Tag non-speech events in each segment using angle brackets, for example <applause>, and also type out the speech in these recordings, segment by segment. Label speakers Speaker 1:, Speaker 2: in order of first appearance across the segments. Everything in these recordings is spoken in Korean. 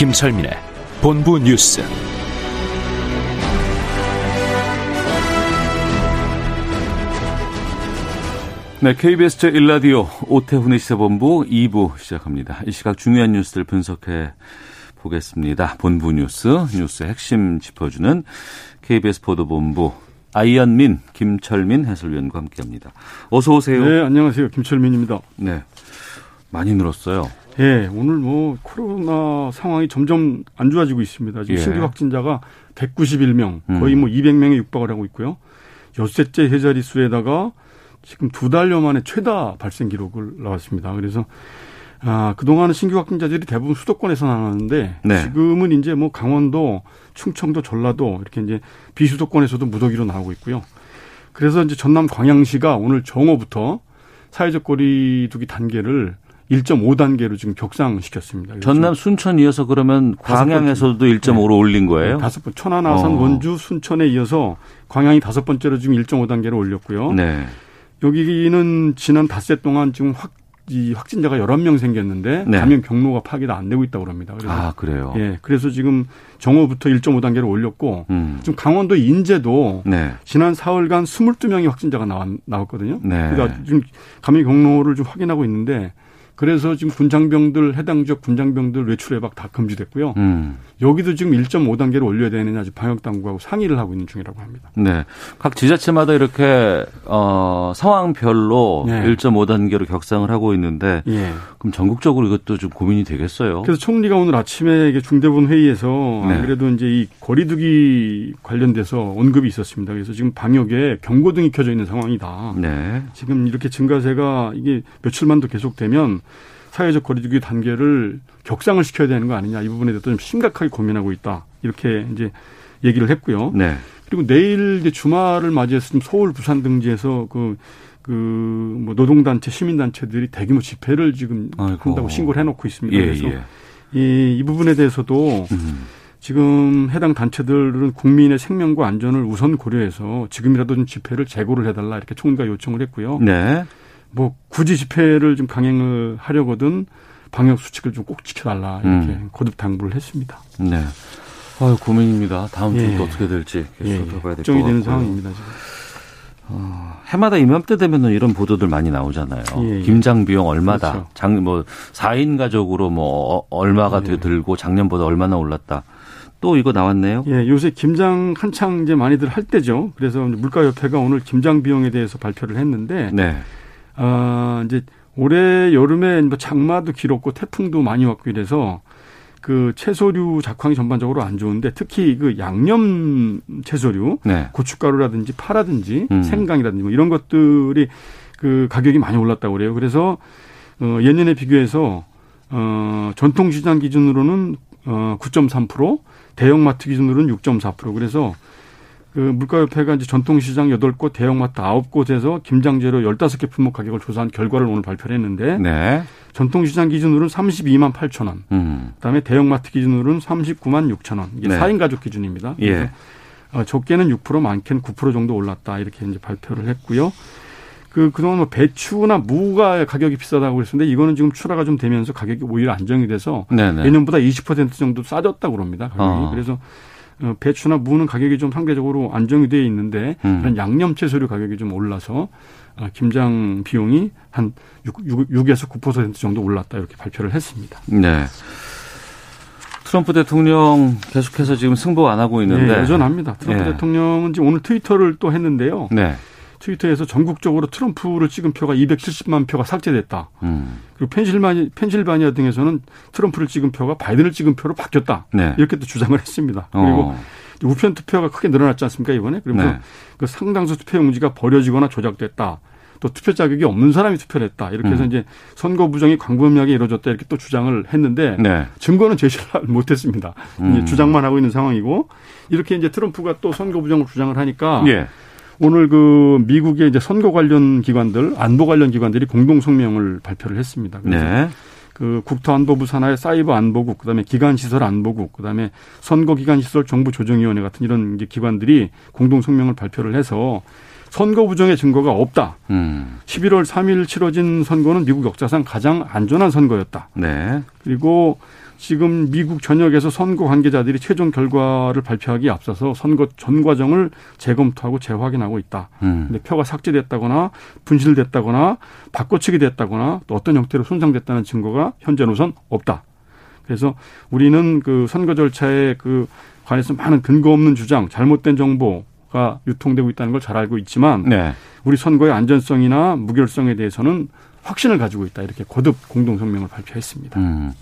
Speaker 1: 김철민의 본부 뉴스.
Speaker 2: 네, KBS 제1라디오 오태훈의 시사본부 2부 시작합니다. 이 시각 중요한 뉴스들 분석해 보겠습니다. 본부 뉴스, 뉴스 핵심 짚어주는 KBS 보도본부 아이언민, 김철민 해설위원과 함께합니다. 어서 오세요.
Speaker 3: 네, 안녕하세요. 김철민입니다.
Speaker 2: 네, 많이 늘었어요.
Speaker 3: 예, 오늘 뭐 코로나 상황이 점점 안 좋아지고 있습니다. 지금
Speaker 2: 예.
Speaker 3: 신규 확진자가 191명,
Speaker 2: 음.
Speaker 3: 거의 뭐 200명에 육박을 하고 있고요. 엿새째 해자리 수에다가 지금 두 달여 만에 최다 발생 기록을 나왔습니다. 그래서 아, 그동안은 신규 확진자들이 대부분 수도권에서 나왔는데
Speaker 2: 네.
Speaker 3: 지금은 이제 뭐 강원도, 충청도, 전라도 이렇게 이제 비수도권에서도 무더기로 나오고 있고요. 그래서 이제 전남 광양시가 오늘 정오부터 사회적 거리두기 단계를 1.5단계로 지금 격상시켰습니다.
Speaker 2: 전남 순천 이어서 그러면 광양에서도 1.5로 올린 거예요?
Speaker 3: 네, 다섯 번 천안, 아산,
Speaker 2: 어.
Speaker 3: 원주, 순천에 이어서 광양이 다섯 번째로 지금 1.5단계로 올렸고요.
Speaker 2: 네.
Speaker 3: 여기는 지난 닷새 동안 지금 확, 이 확진자가 11명 생겼는데
Speaker 2: 네.
Speaker 3: 감염 경로가 파악이 안 되고 있다고 합니다. 그래서
Speaker 2: 아, 그래요?
Speaker 3: 예, 그래서 지금 정오부터 1.5단계로 올렸고
Speaker 2: 음.
Speaker 3: 지금 강원도 인제도
Speaker 2: 네.
Speaker 3: 지난 사흘간 22명의 확진자가 나왔, 나왔거든요.
Speaker 2: 네.
Speaker 3: 그러니까 지금 감염 경로를 좀 확인하고 있는데 그래서 지금 군장병들 해당 지역 군장병들 외출 외박 다 금지됐고요.
Speaker 2: 음.
Speaker 3: 여기도 지금 1.5단계를 올려야 되느냐 지금 방역 당국하고 상의를 하고 있는 중이라고 합니다.
Speaker 2: 네. 각 지자체마다 이렇게 어 상황별로
Speaker 3: 네.
Speaker 2: 1.5단계로 격상을 하고 있는데
Speaker 3: 예.
Speaker 2: 그럼 전국적으로 이것도 좀 고민이 되겠어요.
Speaker 3: 그래서 총리가 오늘 아침에 이게 중대본 회의에서
Speaker 2: 네.
Speaker 3: 안 그래도 이제 이 거리두기 관련돼서 언급이 있었습니다. 그래서 지금 방역에 경고등이 켜져 있는 상황이다.
Speaker 2: 네.
Speaker 3: 지금 이렇게 증가세가 이게 며칠만 더 계속되면 사회적 거리두기 단계를 격상을 시켜야 되는 거 아니냐 이 부분에 대해서 좀 심각하게 고민하고 있다 이렇게 이제 얘기를 했고요.
Speaker 2: 네.
Speaker 3: 그리고 내일 이제 주말을 맞이해서 지금 서울, 부산 등지에서 그, 그, 뭐, 노동단체, 시민단체들이 대규모 집회를 지금
Speaker 2: 아이고.
Speaker 3: 한다고 신고를 해놓고 있습니다.
Speaker 2: 예,
Speaker 3: 그래서
Speaker 2: 예.
Speaker 3: 이, 이 부분에 대해서도
Speaker 2: 음.
Speaker 3: 지금 해당 단체들은 국민의 생명과 안전을 우선 고려해서 지금이라도 좀 집회를 재고를 해달라 이렇게 총리가 요청을 했고요.
Speaker 2: 네.
Speaker 3: 뭐 굳이 집회를 좀 강행을 하려거든 방역 수칙을 좀 꼭 지켜달라 이렇게
Speaker 2: 음.
Speaker 3: 거듭 당부를 했습니다.
Speaker 2: 네. 아유, 고민입니다. 다음
Speaker 3: 예.
Speaker 2: 주도 어떻게 될지 계속
Speaker 3: 예,
Speaker 2: 살펴봐야 될것
Speaker 3: 걱정이 되는. 상황입니다 지금.
Speaker 2: 해마다 이맘때 되면은 이런 보도들 많이 나오잖아요.
Speaker 3: 예, 예.
Speaker 2: 김장 비용 얼마다.
Speaker 3: 그렇죠.
Speaker 2: 장, 뭐, 4인 가족으로 뭐, 어, 얼마가
Speaker 3: 예.
Speaker 2: 들고 작년보다 얼마나 올랐다. 또 이거 나왔네요.
Speaker 3: 예, 요새 김장 한창 이제 많이들 할 때죠. 그래서 물가협회가 오늘 김장 비용에 대해서 발표를 했는데,
Speaker 2: 네.
Speaker 3: 아, 이제 올해 여름에 뭐 장마도 길었고 태풍도 많이 왔고 이래서 그 채소류 작황이 전반적으로 안 좋은데 특히 그 양념 채소류,
Speaker 2: 네.
Speaker 3: 고춧가루라든지 파라든지
Speaker 2: 음.
Speaker 3: 생강이라든지 뭐 이런 것들이 그 가격이 많이 올랐다고 그래요. 그래서 어 예년에 비교해서 어 전통 시장 기준으로는 어 9.3%, 대형마트 기준으로는 6.4%. 그래서 그 물가협회가 이제 전통시장 8곳, 대형마트 9곳에서 김장재료 15개 품목 가격을 조사한 결과를 오늘 발표를 했는데
Speaker 2: 네.
Speaker 3: 전통시장 기준으로는 32만 8천 원.
Speaker 2: 음.
Speaker 3: 그다음에 대형마트 기준으로는 39만 6천 원. 이게
Speaker 2: 네.
Speaker 3: 사 4인 가족 기준입니다. 그래서
Speaker 2: 예.
Speaker 3: 어, 적게는 6%, 많게는 9% 정도 올랐다. 이렇게 이제 발표를 했고요. 그, 그동안 뭐 배추나 무가 가격이 비싸다고 그랬었는데 이거는 지금 출하가 좀 되면서 가격이 오히려 안정이 돼서
Speaker 2: 네네.
Speaker 3: 예년보다 20% 정도 싸졌다고 그럽니다. 가격이.
Speaker 2: 어.
Speaker 3: 그래서 어, 배추나 무는 가격이 좀 상대적으로 안정이 되어 있는데
Speaker 2: 음.
Speaker 3: 그런 양념 채소류 가격이 좀 올라서 어, 김장 비용이 한 6, 6에서 9% 정도 올랐다 이렇게 발표를 했습니다.
Speaker 2: 네. 트럼프 대통령 계속해서 지금 승복 안 하고 있는데.
Speaker 3: 네, 여전합니다. 트럼프
Speaker 2: 예.
Speaker 3: 대통령은 지금 오늘 트위터를 또 했는데요.
Speaker 2: 네.
Speaker 3: 트위터에서 전국적으로 트럼프를 찍은 표가 270만 표가 삭제됐다.
Speaker 2: 음.
Speaker 3: 그리고 펜실바니, 펜실바니아 등에서는 트럼프를 찍은 표가 바이든을 찍은 표로 바뀌었다.
Speaker 2: 네.
Speaker 3: 이렇게 또 주장을 했습니다. 그리고
Speaker 2: 어.
Speaker 3: 우편 투표가 크게 늘어났지 않습니까 이번에? 그러면서
Speaker 2: 네.
Speaker 3: 그 상당수 투표 용지가 버려지거나 조작됐다. 또 투표 자격이 없는 사람이 투표를 했다. 이렇게 해서
Speaker 2: 음.
Speaker 3: 이제 선거 부정이 광범위하게 이루어졌다 이렇게 또 주장을 했는데
Speaker 2: 네.
Speaker 3: 증거는 제시를 <laughs> 못 했습니다.
Speaker 2: 음.
Speaker 3: 이제 주장만 하고 있는 상황이고 이렇게 이제 트럼프가 또 선거 부정을 주장을 하니까
Speaker 2: 예.
Speaker 3: 오늘 그 미국의 이제 선거 관련 기관들, 안보 관련 기관들이 공동 성명을 발표를 했습니다. 그래서
Speaker 2: 네.
Speaker 3: 그 국토안보부 산하의 사이버 안보국, 그다음에 기관시설 안보국, 그다음에 선거기관시설 정부조정위원회 같은 이런 이제 기관들이 공동 성명을 발표를 해서 선거 부정의 증거가 없다.
Speaker 2: 음.
Speaker 3: 11월 3일 치러진 선거는 미국 역사상 가장 안전한 선거였다.
Speaker 2: 네.
Speaker 3: 그리고 지금 미국 전역에서 선거 관계자들이 최종 결과를 발표하기에 앞서서 선거 전 과정을 재검토하고 재확인하고 있다.
Speaker 2: 음.
Speaker 3: 근데 표가 삭제됐다거나 분실됐다거나 바꿔치기 됐다거나 또 어떤 형태로 손상됐다는 증거가 현재로선 없다. 그래서 우리는 그 선거 절차에 그 관해서 많은 근거 없는 주장, 잘못된 정보가 유통되고 있다는 걸 잘 알고 있지만
Speaker 2: 네.
Speaker 3: 우리 선거의 안전성이나 무결성에 대해서는 확신을 가지고 있다. 이렇게 거듭 공동 성명을 발표했습니다.
Speaker 2: 음.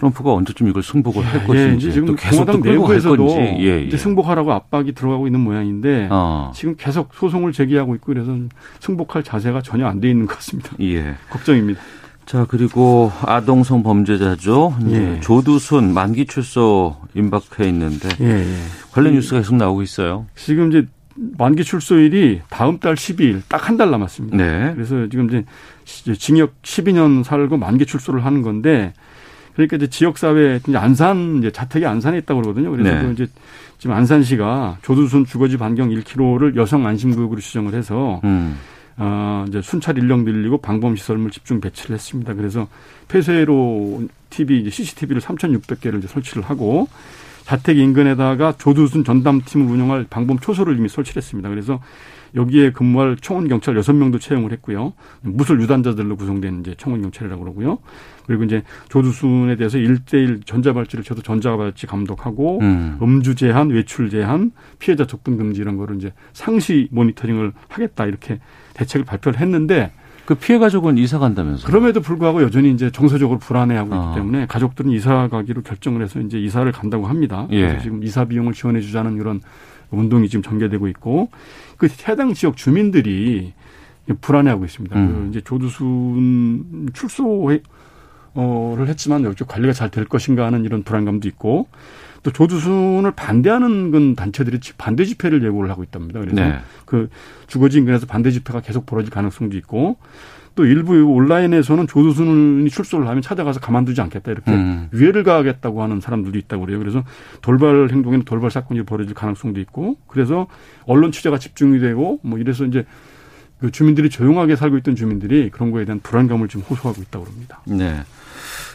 Speaker 2: 트럼프가 언제쯤 이걸 승복을 할
Speaker 3: 예,
Speaker 2: 것인지
Speaker 3: 이제 지금
Speaker 2: 또 계속 또
Speaker 3: 공화당 내부에서도.
Speaker 2: 예, 예.
Speaker 3: 이제 승복하라고 압박이 들어가고 있는 모양인데
Speaker 2: 어.
Speaker 3: 지금 계속 소송을 제기하고 있고 그래서 승복할 자세가 전혀 안 돼 있는 것 같습니다.
Speaker 2: 예.
Speaker 3: 걱정입니다.
Speaker 2: 자, 그리고 아동 성 범죄자죠. 이제
Speaker 3: 예.
Speaker 2: 조두순 만기 출소 임박해 있는데
Speaker 3: 예, 예.
Speaker 2: 관련 뉴스가 계속 나오고 있어요.
Speaker 3: 지금 이제 만기 출소일이 다음 달 12일 딱 한 달 남았습니다.
Speaker 2: 네.
Speaker 3: 그래서 지금 이제 시- 징역 12년 살고 만기 출소를 하는 건데 그러니까 이제 지역사회 이제 안산 이제 자택이 안산에 있다고 그러거든요. 그래서
Speaker 2: 네.
Speaker 3: 그 이제 지금 안산시가 조두순 주거지 반경 1km를 여성 안심구역으로 지정을 해서
Speaker 2: 음.
Speaker 3: 어, 이제 순찰 인력 늘리고 방범 시설물 집중 배치를 했습니다. 그래서 폐쇄로 TV 이제 CCTV를 3,600개를 이제 설치를 하고 자택 인근에다가 조두순 전담팀을 운영할 방범 초소를 이미 설치를 했습니다. 그래서 여기에 근무할 청원 경찰 6명도 채용을 했고요. 무술 유단자들로 구성된 이제 청원 경찰이라고 그러고요. 그리고 이제 조두순에 대해서 1대1 전자발찌를 쳐도 전자발찌 감독하고
Speaker 2: 음.
Speaker 3: 음주 제한, 외출 제한, 피해자 접근 금지 이런 거를 이제 상시 모니터링을 하겠다 이렇게 대책을 발표를 했는데
Speaker 2: 그 피해 가족은 이사 간다면서요?
Speaker 3: 그럼에도 불구하고 여전히 이제 정서적으로 불안해하고
Speaker 2: 어.
Speaker 3: 있기 때문에 가족들은 이사 가기로 결정을 해서 이제 이사를 간다고 합니다.
Speaker 2: 예.
Speaker 3: 그래서 지금 이사 비용을 지원해 주자는 이런 운동이 지금 전개되고 있고 그 해당 지역 주민들이 불안해하고 있습니다.
Speaker 2: 음.
Speaker 3: 그 이제 조두순 출소를 했지만 여기 관리가 잘 될 것인가 하는 이런 불안감도 있고 또 조두순을 반대하는 건 단체들이 지- 반대 집회를 예고를 하고 있답니다. 그래서
Speaker 2: 네.
Speaker 3: 그 주거지 인근에서 반대 집회가 계속 벌어질 가능성도 있고 또 일부 온라인에서는 조두순이 출소를 하면 찾아가서 가만두지 않겠다 이렇게
Speaker 2: 음.
Speaker 3: 위해를 가하겠다고 하는 사람들도 있다고 그래요. 그래서 돌발 행동에는 돌발 사건이 벌어질 가능성도 있고 그래서 언론 취재가 집중이 되고 뭐 이래서 이제 그 주민들이 조용하게 살고 있던 주민들이 그런 거에 대한 불안감을 지금 호소하고 있다고 합니다.
Speaker 2: 네.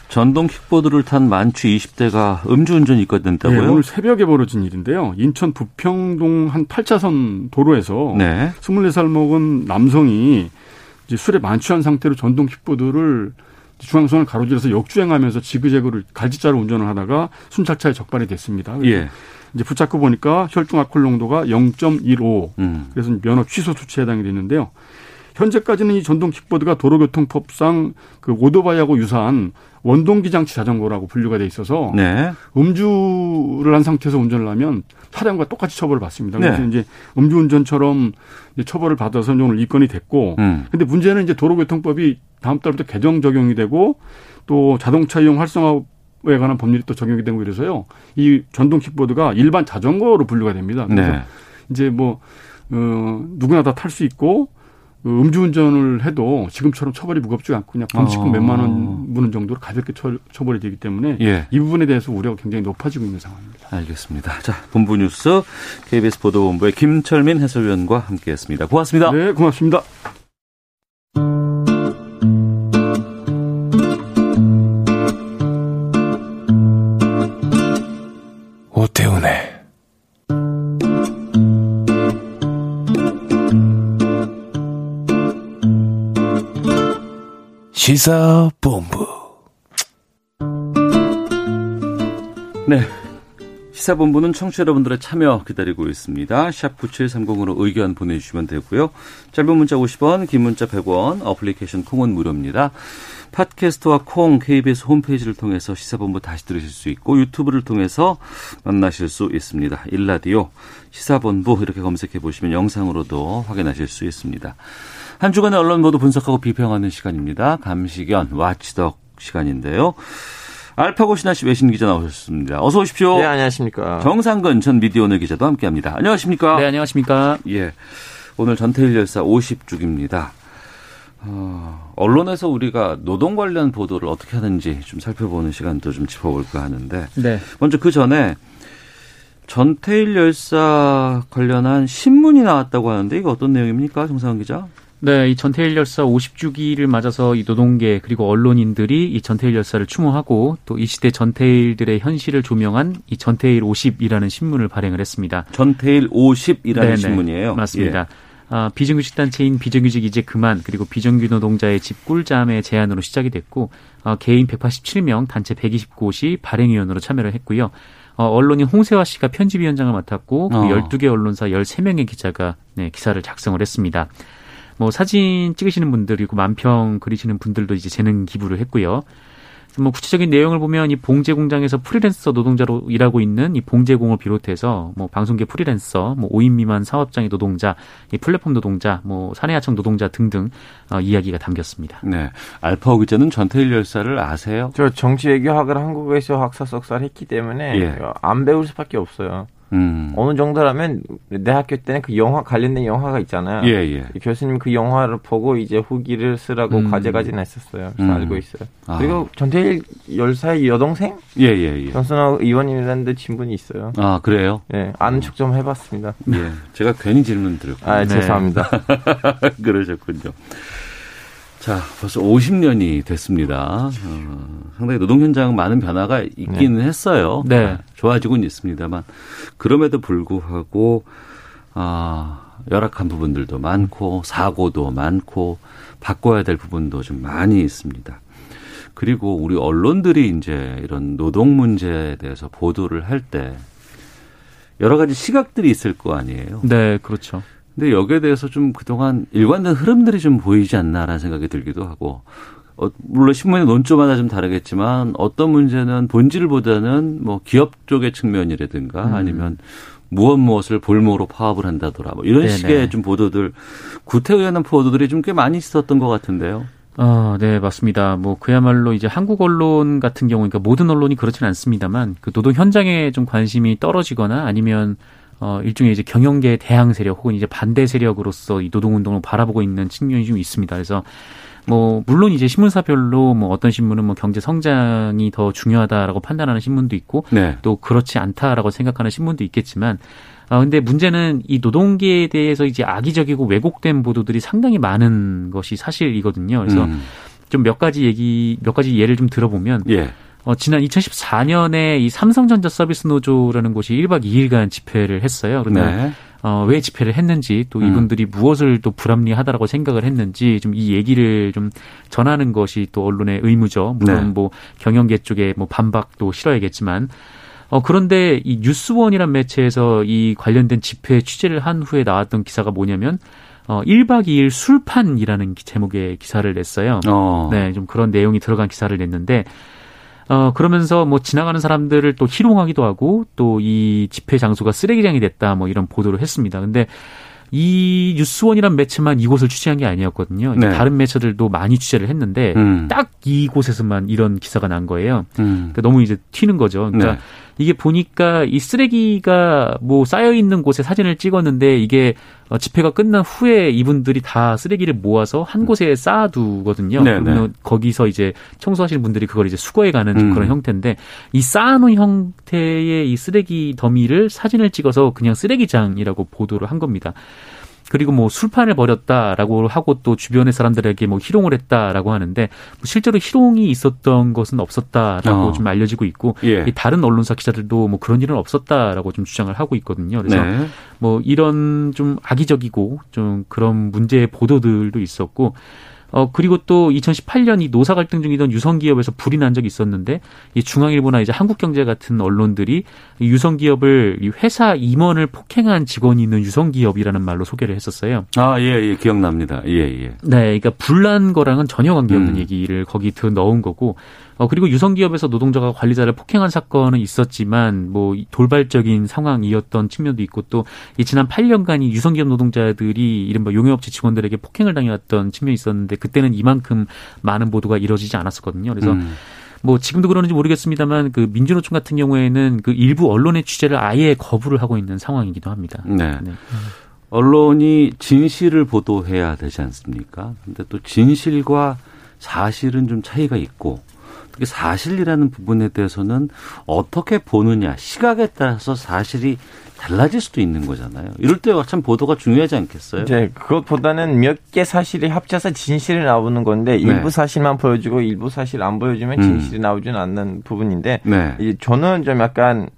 Speaker 2: 전동 킥보드를 탄 만취 20대가 음주운전
Speaker 3: 네,
Speaker 2: 입건됐다고요?
Speaker 3: 오늘 새벽에 벌어진 일인데요. 인천 부평동 한 8차선 도로에서
Speaker 2: 네.
Speaker 3: 24살 먹은 남성이 이제 술에 만취한 상태로 전동 킥보드를 중앙선을 가로질러서 역주행하면서 지그재그를 갈지자로 운전을 하다가 순찰차에 적발이 됐습니다.
Speaker 2: 예.
Speaker 3: 이제 붙잡고 보니까 혈중 알코올 농도가 0.15.
Speaker 2: 음.
Speaker 3: 그래서 면허 취소 조치에 해당이 됐는데요. 현재까지는 이 전동 킥보드가 도로교통법상 그 오토바이하고 유사한 원동기 장치 자전거라고 분류가 돼 있어서
Speaker 2: 네.
Speaker 3: 음주를 한 상태에서 운전을 하면 차량과 똑같이 처벌을 받습니다. 그래서
Speaker 2: 네.
Speaker 3: 이제 음주운전처럼 이제 처벌을 받아서 오늘 입건이 됐고,
Speaker 2: 음.
Speaker 3: 근데 문제는 이제 도로교통법이 다음 달부터 개정 적용이 되고 또 자동차 이용 활성화 에 관한 법률이 또 적용이 되고 이래서요. 이 전동 킥보드가 일반 자전거로 분류가 됩니다. 그래서
Speaker 2: 네.
Speaker 3: 이제 뭐 어, 누구나 다 탈 수 있고 그 음주운전을 해도 지금처럼 처벌이 무겁지가 않고 그냥 범칙금
Speaker 2: 어.
Speaker 3: 몇만 원 무는 정도로 가볍게 처, 처벌이 되기 때문에
Speaker 2: 예.
Speaker 3: 이 부분에 대해서 우려가 굉장히 높아지고 있는 상황입니다.
Speaker 2: 알겠습니다. 자, 본부 뉴스 KBS 보도본부의 김철민 해설위원과 함께했습니다. 고맙습니다.
Speaker 3: 네, 고맙습니다.
Speaker 4: 오태훈의 시사본부
Speaker 2: 네. 시사본부는 청취자 여러분들의 참여 기다리고 있습니다. 샵 9730으로 의견 보내주시면 되고요. 짧은 문자 50원, 긴 문자 100원, 어플리케이션 콩은 무료입니다. 팟캐스트와 콩 KBS 홈페이지를 통해서 시사본부 다시 들으실 수 있고 유튜브를 통해서 만나실 수 있습니다. 일라디오 시사본부 이렇게 검색해 보시면 영상으로도 확인하실 수 있습니다. 한 주간의 언론 모두 분석하고 비평하는 시간입니다. 감시견 와치덕 시간인데요. 알파고 신하 씨 외신 기자 나오셨습니다. 어서 오십시오.
Speaker 5: 네, 안녕하십니까.
Speaker 2: 정상근 전 미디어오늘 기자도 함께합니다. 안녕하십니까?
Speaker 6: 네, 안녕하십니까?
Speaker 2: 예. 오늘 전태일 열사 50주기입니다. 어, 언론에서 우리가 노동 관련 보도를 어떻게 하는지 좀 살펴보는 시간도 좀 짚어볼까 하는데
Speaker 6: 네.
Speaker 2: 먼저 그 전에 전태일 열사 관련한 신문이 나왔다고 하는데 이거 어떤 내용입니까, 정상훈 기자?
Speaker 6: 네, 이 전태일 열사 50주기를 맞아서 이 노동계 그리고 언론인들이 이 전태일 열사를 추모하고 또 이 시대 전태일들의 현실을 조명한 이 전태일 50이라는 신문을 발행을 했습니다.
Speaker 2: 전태일 50이라는
Speaker 6: 네네,
Speaker 2: 신문이에요.
Speaker 6: 맞습니다.
Speaker 2: 예.
Speaker 6: 아, 비정규직 단체인 비정규직 이제 그만 그리고 비정규 노동자의 집 꿀잠의 제안으로 시작이 됐고 어, 개인 187명, 단체 129곳이 발행위원으로 참여를 했고요. 어, 언론인 홍세화 씨가 편집위원장을 맡았고 그
Speaker 2: 어.
Speaker 6: 12개 언론사 13명의 기자가 네, 기사를 작성을 했습니다. 뭐 사진 찍으시는 분들 그리고 만평 그리시는 분들도 이제 재능 기부를 했고요. 뭐 구체적인 내용을 보면 이 봉제 공장에서 프리랜서 노동자로 일하고 있는 이 봉제공을 비롯해서 뭐 방송계 프리랜서, 뭐 5인 미만 사업장의 노동자, 이 플랫폼 노동자, 뭐 사내하청 노동자 등등 어, 이야기가 담겼습니다.
Speaker 2: 네. 알파오 기자는 전태일 열사를 아세요?
Speaker 5: 저 정치 외교학을 한국에서 학사 석사를 했기 때문에
Speaker 2: 예.
Speaker 5: 안 배울 수밖에 없어요.
Speaker 2: 음.
Speaker 5: 어느 정도라면 내 학교 때는 그 영화 관련된 영화가 있잖아요.
Speaker 2: 예, 예.
Speaker 5: 이 교수님 그 영화를 보고 이제 후기를 쓰라고
Speaker 6: 음.
Speaker 5: 과제까지 냈었어요. 그래서
Speaker 2: 음.
Speaker 5: 알고 있어요.
Speaker 2: 아.
Speaker 5: 그리고 전태일 열사의 여동생
Speaker 2: 예, 예, 예.
Speaker 5: 전순호 의원이라는 친분이 있어요.
Speaker 2: 아, 그래요?
Speaker 5: 예, 아는 척 좀 해봤습니다.
Speaker 2: 예. 제가 괜히 질문 드렸군요.
Speaker 5: 아,
Speaker 6: 네.
Speaker 5: 죄송합니다. <laughs>
Speaker 2: 그러셨군요. 자, 벌써 50년이 됐습니다. 어, 상당히 노동 현장 많은 변화가 있기는 했어요.
Speaker 6: 네.
Speaker 2: 아, 좋아지고는 있습니다만 그럼에도 불구하고 아, 열악한 부분들도 많고 사고도 많고 바꿔야 될 부분도 좀 많이 있습니다. 그리고 우리 언론들이 이제 이런 노동 문제에 대해서 보도를 할 때 여러 가지 시각들이 있을 거 아니에요.
Speaker 6: 네, 그렇죠.
Speaker 2: 근데 여기에 대해서 좀 그동안 일관된 흐름들이 좀 보이지 않나라는 생각이 들기도 하고, 어, 물론 신문의 논조마다 좀 다르겠지만 어떤 문제는 본질보다는 뭐 기업 쪽의 측면이라든가
Speaker 6: 음.
Speaker 2: 아니면 무엇 무엇을 볼모로 파업을 한다더라 뭐 이런
Speaker 6: 네네.
Speaker 2: 식의 좀 보도들 구태의연한 보도들이 좀 꽤 많이 있었던 것 같은데요.
Speaker 6: 아, 네, 맞습니다. 뭐 그야말로 이제 한국 언론 같은 경우, 그러니까 모든 언론이 그렇지는 않습니다만 그 노동 현장에 좀 관심이 떨어지거나 아니면 어 일종의 이제 경영계 대항 세력 혹은 이제 반대 세력으로서 이 노동 운동을 바라보고 있는 측면이 좀 있습니다. 그래서 뭐 물론 이제 신문사별로 뭐 어떤 신문은 뭐 경제 성장이 더 중요하다라고 판단하는 신문도 있고
Speaker 2: 네.
Speaker 6: 또 그렇지 않다라고 생각하는 신문도 있겠지만 아 근데 문제는 이 노동계에 대해서 이제 악의적이고 왜곡된 보도들이 상당히 많은 것이 사실이거든요. 그래서
Speaker 2: 음.
Speaker 6: 좀몇 가지 얘기 몇 가지 예를 좀 들어보면
Speaker 2: 예.
Speaker 6: 어, 지난 2014년에 이 삼성전자 서비스 노조라는 곳이 1박 2일간 집회를 했어요. 그런데
Speaker 2: 네.
Speaker 6: 어, 왜 집회를 했는지 또
Speaker 2: 음.
Speaker 6: 이분들이 무엇을 또 불합리하다라고 생각을 했는지 좀 이 얘기를 좀 전하는 것이 또 언론의 의무죠. 물론
Speaker 2: 네.
Speaker 6: 뭐 경영계 쪽에 뭐 반박도 싫어야겠지만 어, 그런데 이 뉴스원이란 매체에서 이 관련된 집회 취재를 한 후에 나왔던 기사가 뭐냐면 어, 1박 2일 술판이라는 기- 제목의 기사를 냈어요.
Speaker 2: 어.
Speaker 6: 네, 좀 그런 내용이 들어간 기사를 냈는데, 어, 그러면서 뭐 지나가는 사람들을 또 희롱하기도 하고, 또 이 집회 장소가 쓰레기장이 됐다, 뭐 이런 보도를 했습니다. 근데 이 뉴스원이란 매체만 이곳을 취재한 게 아니었거든요.
Speaker 2: 네.
Speaker 6: 다른 매체들도 많이 취재를 했는데,
Speaker 2: 음.
Speaker 6: 딱 이곳에서만 이런 기사가 난 거예요.
Speaker 2: 음.
Speaker 6: 그러니까 너무 이제 튀는 거죠. 그러니까
Speaker 2: 네.
Speaker 6: 이게 보니까 이 쓰레기가 뭐 쌓여 있는 곳에 사진을 찍었는데 이게 어, 집회가 끝난 후에 이분들이 다 쓰레기를 모아서 한 곳에 쌓아두거든요.
Speaker 2: 네,
Speaker 6: 그러면 거기서 이제 청소하시는 분들이 그걸 이제 수거해가는 좀
Speaker 2: 음.
Speaker 6: 그런 형태인데 이 쌓아놓은 형태의 이 쓰레기 더미를 사진을 찍어서 그냥 쓰레기장이라고 보도를 한 겁니다. 그리고 뭐 술판을 벌였다라고 하고 또 주변의 사람들에게 뭐 희롱을 했다라고 하는데 뭐 실제로 희롱이 있었던 것은 없었다라고
Speaker 2: 어.
Speaker 6: 좀 알려지고 있고
Speaker 2: 예.
Speaker 6: 이 다른 언론사 기자들도 뭐 그런 일은 없었다라고 좀 주장을 하고 있거든요. 그래서
Speaker 2: 네.
Speaker 6: 뭐 이런 좀 악의적이고 좀 그런 문제의 보도들도 있었고 어 그리고 또 2018년 이 노사 갈등 중이던 유성 기업에서 불이 난 적이 있었는데 이 중앙일보나 이제 한국경제 같은 언론들이 이 유성 기업을 이 회사 임원을 폭행한 직원이 있는 유성 기업이라는 말로 소개를 했었어요.
Speaker 2: 아, 예, 예, 기억납니다. 예, 예.
Speaker 6: 네, 그러니까 불난 거랑은 전혀 관계없는
Speaker 2: 음.
Speaker 6: 얘기를 거기 더 넣은 거고, 어 그리고 유성기업에서 노동자가 관리자를 폭행한 사건은 있었지만 뭐이 돌발적인 상황이었던 측면도 있고 또 이 지난 8년간 이 유성기업 노동자들이 이른바 용역업체 직원들에게 폭행을 당해왔던 측면이 있었는데 그때는 이만큼 많은 보도가 이루어지지 않았었거든요. 그래서
Speaker 2: 음.
Speaker 6: 뭐 지금도 그러는지 모르겠습니다만 그 민주노총 같은 경우에는 그 일부 언론의 취재를 아예 거부를 하고 있는 상황이기도 합니다.
Speaker 2: 네.
Speaker 6: 네.
Speaker 2: 언론이 진실을 보도해야 되지 않습니까? 근데 또 진실과 사실은 좀 차이가 있고 특히 사실이라는 부분에 대해서는 어떻게 보느냐 시각에 따라서 사실이 달라질 수도 있는 거잖아요. 이럴 때 참 보도가 중요하지 않겠어요?
Speaker 5: 이제 그것보다는 몇 개 사실이 합쳐서 진실이 나오는 건데 일부
Speaker 2: 네.
Speaker 5: 사실만 보여주고 일부 사실 안 보여주면
Speaker 2: 음.
Speaker 5: 진실이 나오지는 않는 부분인데
Speaker 2: 네.
Speaker 5: 이 저는 좀 약간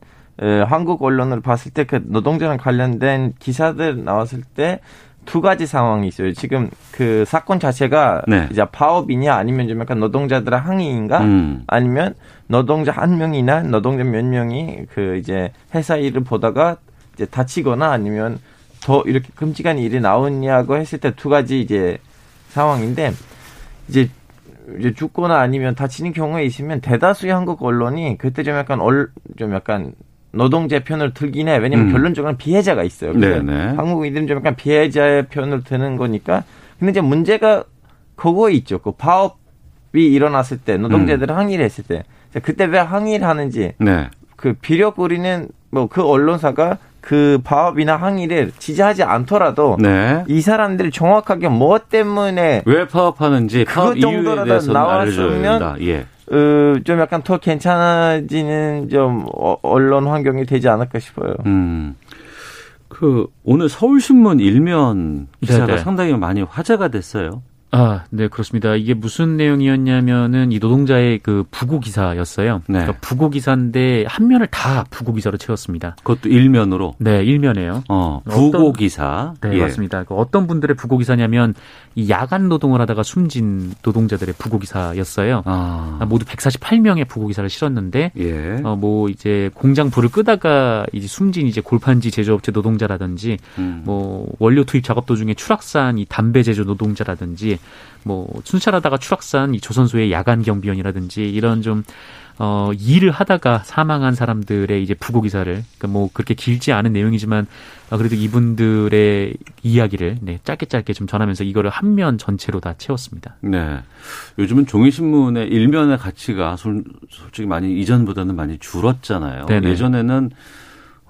Speaker 5: 에, 한국 언론을 봤을 때 그 노동자랑 관련된 기사들 나왔을 때 두 가지 상황이 있어요. 지금 그 사건 자체가
Speaker 2: 네.
Speaker 5: 이제 파업이냐 아니면 좀 약간 노동자들의 항의인가
Speaker 2: 음.
Speaker 5: 아니면 노동자 한 명이나 노동자 몇 명이 그 이제 회사 일을 보다가 이제 다치거나 아니면 더 이렇게 끔찍한 일이 나오냐고 했을 때 두 가지 이제 상황인데 이제 이제 죽거나 아니면 다치는 경우에 있으면 대다수의 한국 언론이 그때 좀 약간 얼, 좀 약간 노동자 편을 들긴 해. 왜냐면
Speaker 2: 음.
Speaker 5: 결론적으로는 피해자가 있어요.
Speaker 2: 네, 네.
Speaker 5: 한국인들은 좀 약간 피해자의 편을 드는 거니까. 근데 이제 문제가 그거에 있죠. 그 파업이 일어났을 때 노동자들이 항의를 했을 때 그때 왜 항의를 하는지
Speaker 2: 네.
Speaker 5: 그 비력거리는 뭐 그 언론사가 그 파업이나 항의를 지지하지 않더라도
Speaker 2: 네.
Speaker 5: 이 사람들이 정확하게 뭐 때문에
Speaker 2: 왜 파업하는지 파업 이유에
Speaker 5: 정도라도 나왔으면.
Speaker 2: 예.
Speaker 5: 어, 좀 약간 더 괜찮아지는 좀 어, 언론 환경이 되지 않을까 싶어요.
Speaker 2: 음. 그 오늘 서울신문 일면 기사가
Speaker 6: 네네.
Speaker 2: 상당히 많이 화제가 됐어요.
Speaker 6: 아, 네, 그렇습니다. 이게 무슨 내용이었냐면은 이 노동자의 그 부고 기사였어요.
Speaker 2: 네.
Speaker 6: 그러니까 부고 기사인데 한 면을 다 부고 기사로 채웠습니다.
Speaker 2: 그것도 일면으로.
Speaker 6: 네, 일면에요.
Speaker 2: 어, 부고 기사.
Speaker 6: 네,
Speaker 2: 예.
Speaker 6: 맞습니다. 그 어떤 분들의 부고 기사냐면 이 야간 노동을 하다가 숨진 노동자들의 부고 기사였어요.
Speaker 2: 아.
Speaker 6: 아, 모두 148명의 부고 기사를 실었는데
Speaker 2: 예.
Speaker 6: 어 뭐 이제 공장 불을 끄다가 이제 숨진 이제 골판지 제조업체 노동자라든지
Speaker 2: 음.
Speaker 6: 뭐 원료 투입 작업 도중에 추락산 이 담배 제조 노동자라든지 뭐 순찰하다가 추락산 이 조선소의 야간 경비원이라든지 이런 좀 어, 일을 하다가 사망한 사람들의 이제 부고 기사를, 그러니까 뭐 그렇게 길지 않은 내용이지만, 아, 그래도 이분들의 이야기를, 네, 짧게 짧게 좀 전하면서 이거를 한 면 전체로 다 채웠습니다.
Speaker 2: 네. 요즘은 종이 신문의 일면의 가치가 솔- 솔직히 많이 이전보다는 많이 줄었잖아요.
Speaker 6: 네네.
Speaker 2: 예전에는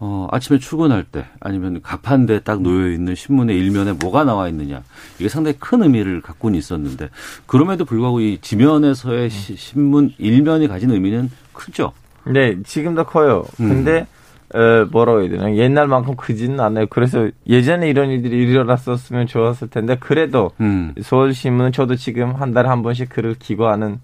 Speaker 2: 어, 아침에 출근할 때 아니면 가판대에 딱 놓여 있는 신문의 일면에 뭐가 나와 있느냐. 이게 상당히 큰 의미를 갖고는 있었는데 그럼에도 불구하고 이 지면에서의 시- 신문 일면이 가진 의미는 크죠.
Speaker 5: 네, 지금도 커요.
Speaker 2: 음.
Speaker 5: 근데 어, 뭐라고 해야 되나 옛날만큼 크지는 않아요. 그래서 예전에 이런 일들이 일어났었으면 좋았을 텐데 그래도
Speaker 2: 음.
Speaker 5: 서울신문은 저도 지금 한 달에 한 번씩 글을 기고하는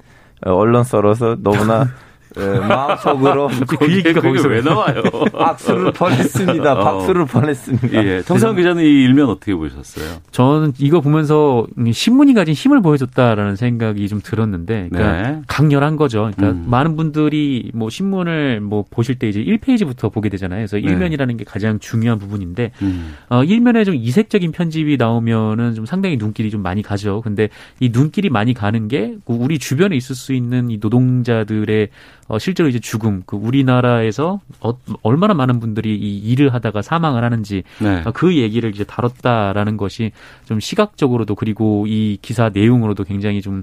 Speaker 5: 어, 언론서로서 너무나 <laughs> 어, 마음속으로 <laughs>
Speaker 6: 그 얘기가
Speaker 2: 그게
Speaker 6: 거기서
Speaker 2: 왜 나와요? <laughs>
Speaker 5: 박수를 보냈습니다.
Speaker 2: 어.
Speaker 5: 박수를 보냈습니다.
Speaker 2: 예. 정상 기자는 이 일면 어떻게 보셨어요?
Speaker 6: 저는 이거 보면서 신문이 가진 힘을 보여줬다라는 생각이 좀 들었는데, 그러니까
Speaker 2: 네.
Speaker 6: 강렬한 거죠. 그러니까
Speaker 2: 음.
Speaker 6: 많은 분들이 뭐 신문을 뭐 보실 때 이제 1페이지부터 보게 되잖아요. 그래서
Speaker 2: 네.
Speaker 6: 일면이라는 게 가장 중요한 부분인데,
Speaker 2: 음.
Speaker 6: 어, 일면에 좀 이색적인 편집이 나오면은 좀 상당히 눈길이 좀 많이 가죠. 근데 이 눈길이 많이 가는 게 우리 주변에 있을 수 있는 이 노동자들의 어, 실제로 이제 죽음, 그 우리나라에서 어, 얼마나 많은 분들이 이 일을 하다가 사망을 하는지
Speaker 2: 네.
Speaker 6: 어, 그 얘기를 이제 다뤘다라는 것이 좀 시각적으로도 그리고 이 기사 내용으로도 굉장히 좀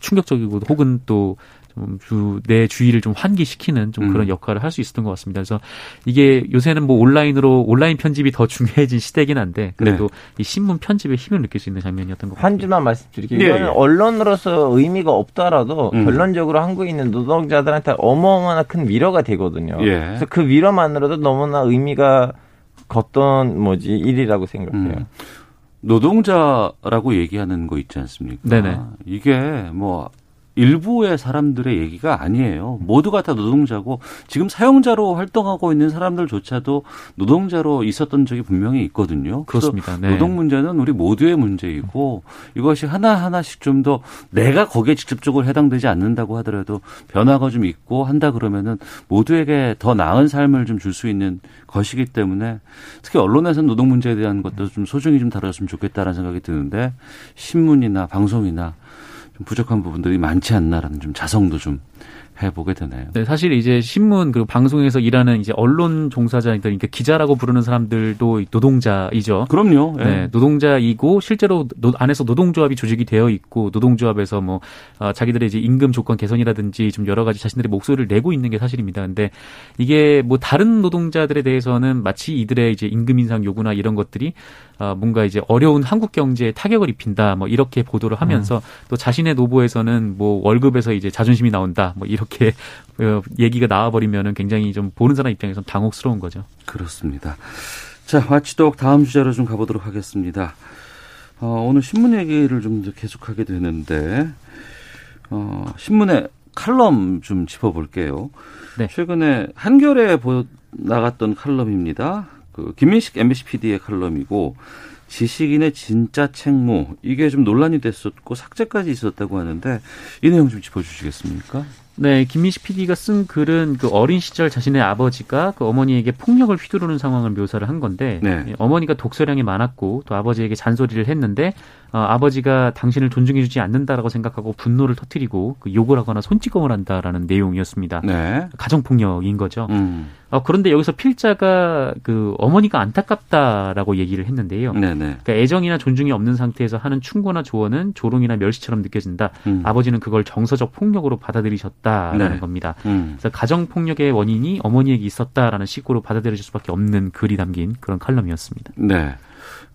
Speaker 6: 충격적이고 혹은 또 좀 주, 내 주의를 좀 환기시키는 좀 그런
Speaker 2: 음.
Speaker 6: 역할을 할 수 있었던 것 같습니다. 그래서 이게 요새는 뭐 온라인으로 온라인 편집이 더 중요해진 시대긴 한데 그래도 이 신문 편집의 힘을 느낄 수 있는 장면이었던 것
Speaker 5: 네. 한. 줄만 말씀드릴게요.
Speaker 2: 예,
Speaker 5: 이거는
Speaker 2: 예.
Speaker 5: 언론으로서 의미가 없더라도
Speaker 2: 음.
Speaker 5: 결론적으로 한국에 있는 노동자들한테 어마어마한 큰 위로가 되거든요.
Speaker 2: 예.
Speaker 5: 그래서 그 위로만으로도 너무나 의미가 걷던 뭐지 일이라고 생각해요.
Speaker 2: 음. 노동자라고 얘기하는 거 있지 않습니까?
Speaker 6: 네네.
Speaker 2: 이게 뭐 일부의 사람들의 얘기가 아니에요. 모두가 다 노동자고 지금 사용자로 활동하고 있는 사람들조차도 노동자로 있었던 적이 분명히 있거든요.
Speaker 6: 그렇습니다. 네.
Speaker 2: 노동 문제는 우리 모두의 문제이고 이것이 하나하나씩 좀 더 내가 거기에 직접적으로 해당되지 않는다고 하더라도 변화가 좀 있고 한다 그러면은 모두에게 더 나은 삶을 좀 줄 수 있는 것이기 때문에 특히 언론에서는 노동 문제에 대한 것도 좀 소중히 좀 다뤘으면 좋겠다라는 생각이 드는데 신문이나 방송이나 좀 부족한 부분들이 많지 않나라는 좀 자성도 좀 해보게 되네요.
Speaker 6: 네, 사실 이제 신문 그리고 방송에서 일하는 이제 언론 종사자들, 그러니까 기자라고 부르는 사람들도 노동자이죠.
Speaker 2: 그럼요. 예.
Speaker 6: 네, 노동자이고 실제로 노, 안에서 노동조합이 조직이 되어 있고 노동조합에서 뭐 어, 자기들의 이제 임금 조건 개선이라든지 좀 여러 가지 자신들의 목소리를 내고 있는 게 사실입니다. 근데 이게 뭐 다른 노동자들에 대해서는 마치 이들의 이제 임금 인상 요구나 이런 것들이 어, 뭔가 이제 어려운 한국 경제에 타격을 입힌다 뭐 이렇게 보도를 하면서 음. 또 자신의 노보에서는 뭐 월급에서 이제 자존심이 나온다 뭐 이 렇게 어, 얘기가 나와버리면은 굉장히 좀 보는 사람 입장에서 당혹스러운 거죠.
Speaker 2: 그렇습니다. 자, 와치독 다음 주제로 좀 가보도록 하겠습니다. 어, 오늘 신문 얘기를 좀 계속하게 되는데 어, 신문에 칼럼 좀 짚어볼게요. 네. 최근에 한겨레에 보, 나갔던 칼럼입니다. 그 김민식 MBC PD의 칼럼이고 지식인의 진짜 책무 이게 좀 논란이 됐었고 삭제까지 있었다고 하는데 이 내용 좀 짚어주시겠습니까?
Speaker 6: 네, 김민시 PD가 쓴 글은 그 어린 시절 자신의 아버지가 그 어머니에게 폭력을 휘두르는 상황을 묘사를 한 건데 네. 어머니가 독서량이 많았고 또 아버지에게 잔소리를 했는데 어, 아버지가 당신을 존중해주지 않는다라고 생각하고 분노를 터뜨리고 그 욕을 하거나 손찌검을 한다라는 내용이었습니다. 네. 가정 폭력인 거죠. 음. 어, 그런데 여기서 필자가 그 어머니가 안타깝다라고 얘기를 했는데요. 네네. 그러니까 애정이나 존중이 없는 상태에서 하는 충고나 조언은 조롱이나 멸시처럼 느껴진다. 음. 아버지는 그걸 정서적 폭력으로 받아들이셨다라는 네. 겁니다. 음. 그래서 가정 폭력의 원인이 어머니에게 있었다라는 식으로 받아들여질 수밖에 없는 글이 담긴 그런 칼럼이었습니다.
Speaker 2: 네.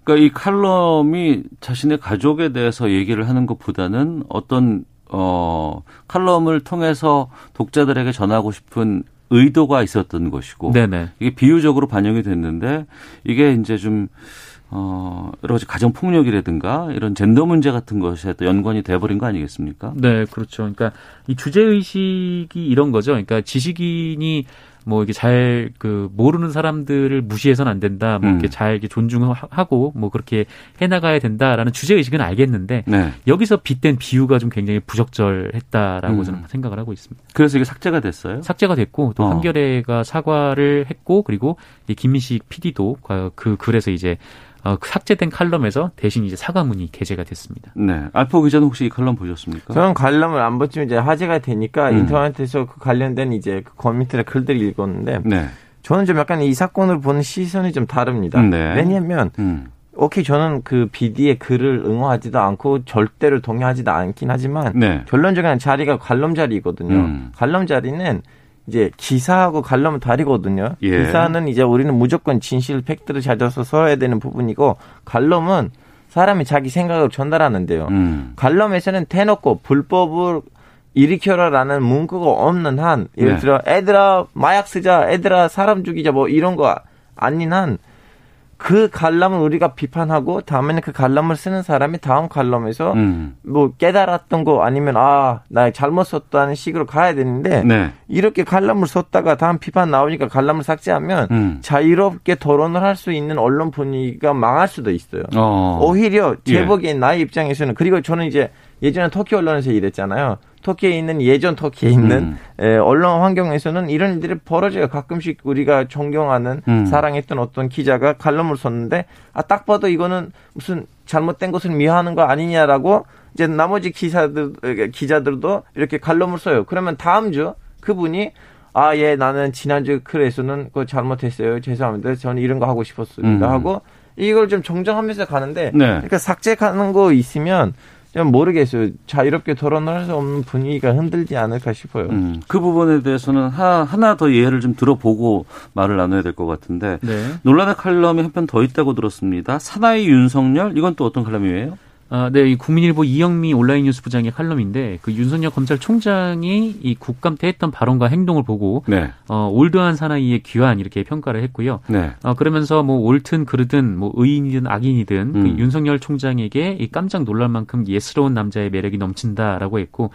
Speaker 2: 그러니까 이 칼럼이 자신의 가족에 대해서 얘기를 하는 것보다는 어떤 어 칼럼을 통해서 독자들에게 전하고 싶은 의도가 있었던 것이고 네네. 이게 비유적으로 반영이 됐는데 이게 이제 좀 어, 여러 가지 가정 폭력이라든가 이런 젠더 문제 같은 것에 또 연관이 돼버린 거 아니겠습니까?
Speaker 6: 네, 그렇죠. 그러니까 이 주제 의식이 이런 거죠. 그러니까 지식인이 뭐 이게 잘 그 모르는 사람들을 무시해서는 안 된다. 뭐 음. 이렇게 잘 이렇게 존중하고 뭐 그렇게 해 나가야 된다라는 주제 의식은 알겠는데 네. 여기서 빗댄 비유가 좀 굉장히 부적절했다라고 음. 저는 생각을 하고 있습니다.
Speaker 2: 그래서 이게 삭제가 됐어요?
Speaker 6: 삭제가 됐고 또 어. 한겨레가 사과를 했고 그리고 김민식 PD도 그 글에서 이제 어, 삭제된 칼럼에서 대신 이제 사과문이 게재가 됐습니다.
Speaker 2: 네. 알포 기자는 혹시 이 칼럼 보셨습니까?
Speaker 5: 저는 칼럼을 안 봤지만 이제 화제가 되니까 음. 인터넷에서 그 관련된 이제 그 커뮤니티나 글들을 읽었는데 네. 저는 좀 약간 이 사건을 보는 시선이 좀 다릅니다. 네. 왜냐하면 음. 오케이 저는 그 BD의 글을 응원하지도 않고 절대로 동의하지도 않긴 하지만 네. 결론적인 자리가 관람 자리거든요. 음. 관람 자리는 이제 기사하고 관람은 다르거든요. 예. 기사는 이제 우리는 무조건 진실 팩트를 찾아서 써야 되는 부분이고 관람은 사람이 자기 생각을 전달하는데요. 음. 관람에서는 대놓고 불법을 일으켜라라는 문구가 없는 한 예를 네. 들어 애들아 마약 쓰자 애들아 사람 죽이자 뭐 이런 거 아닌 한 그 관람을 우리가 비판하고 다음에는 그 관람을 쓰는 사람이 다음 관람에서 음. 뭐 깨달았던 거 아니면 아 나 잘못 썼다는 식으로 가야 되는데 네. 이렇게 관람을 썼다가 다음 비판 나오니까 관람을 삭제하면 음. 자유롭게 토론을 할 수 있는 언론 분위기가 망할 수도 있어요. 어. 오히려 제복인 예. 나의 입장에서는 그리고 저는 이제 예전에 터키 언론에서 일했잖아요. 터키에 있는 예전 터키에 있는 음. 에, 언론 환경에서는 이런 일들이 벌어져요. 가끔씩 우리가 존경하는 음. 사랑했던 어떤 기자가 칼럼을 썼는데 아 딱 봐도 이거는 무슨 잘못된 것을 미화하는 거 아니냐라고 이제 나머지 기사들 기자들도 이렇게 칼럼을 써요. 그러면 다음 주 그분이 아, 예, 나는 지난주 글에서는 그거 잘못했어요. 죄송합니다. 저는 이런 거 하고 싶었습니다. 음. 하고 이걸 좀 정정하면서 가는데 네. 그러니까 삭제하는 거 있으면 모르겠어요. 자유롭게 토론을 할수 없는 분위기가 흔들지 않을까 싶어요. 음,
Speaker 2: 그 부분에 대해서는 하, 하나 더 예를 좀 들어보고 말을 나눠야 될 것 같은데 네. 논란의 칼럼이 한 편 더 있다고 들었습니다. 사나이 윤석열 이건 또 어떤 칼럼이에요?
Speaker 6: 아, 네, 이 국민일보 이영미 온라인 뉴스 부장의 칼럼인데 그 윤석열 검찰총장이 이 국감 때 했던 발언과 행동을 보고 네. 어, 올드한 사나이의 귀환 이렇게 평가를 했고요. 네. 어, 그러면서 뭐 옳든 그르든 뭐 의인이든 악인이든 그 음. 그 윤석열 총장에게 이 깜짝 놀랄 만큼 예스러운 남자의 매력이 넘친다라고 했고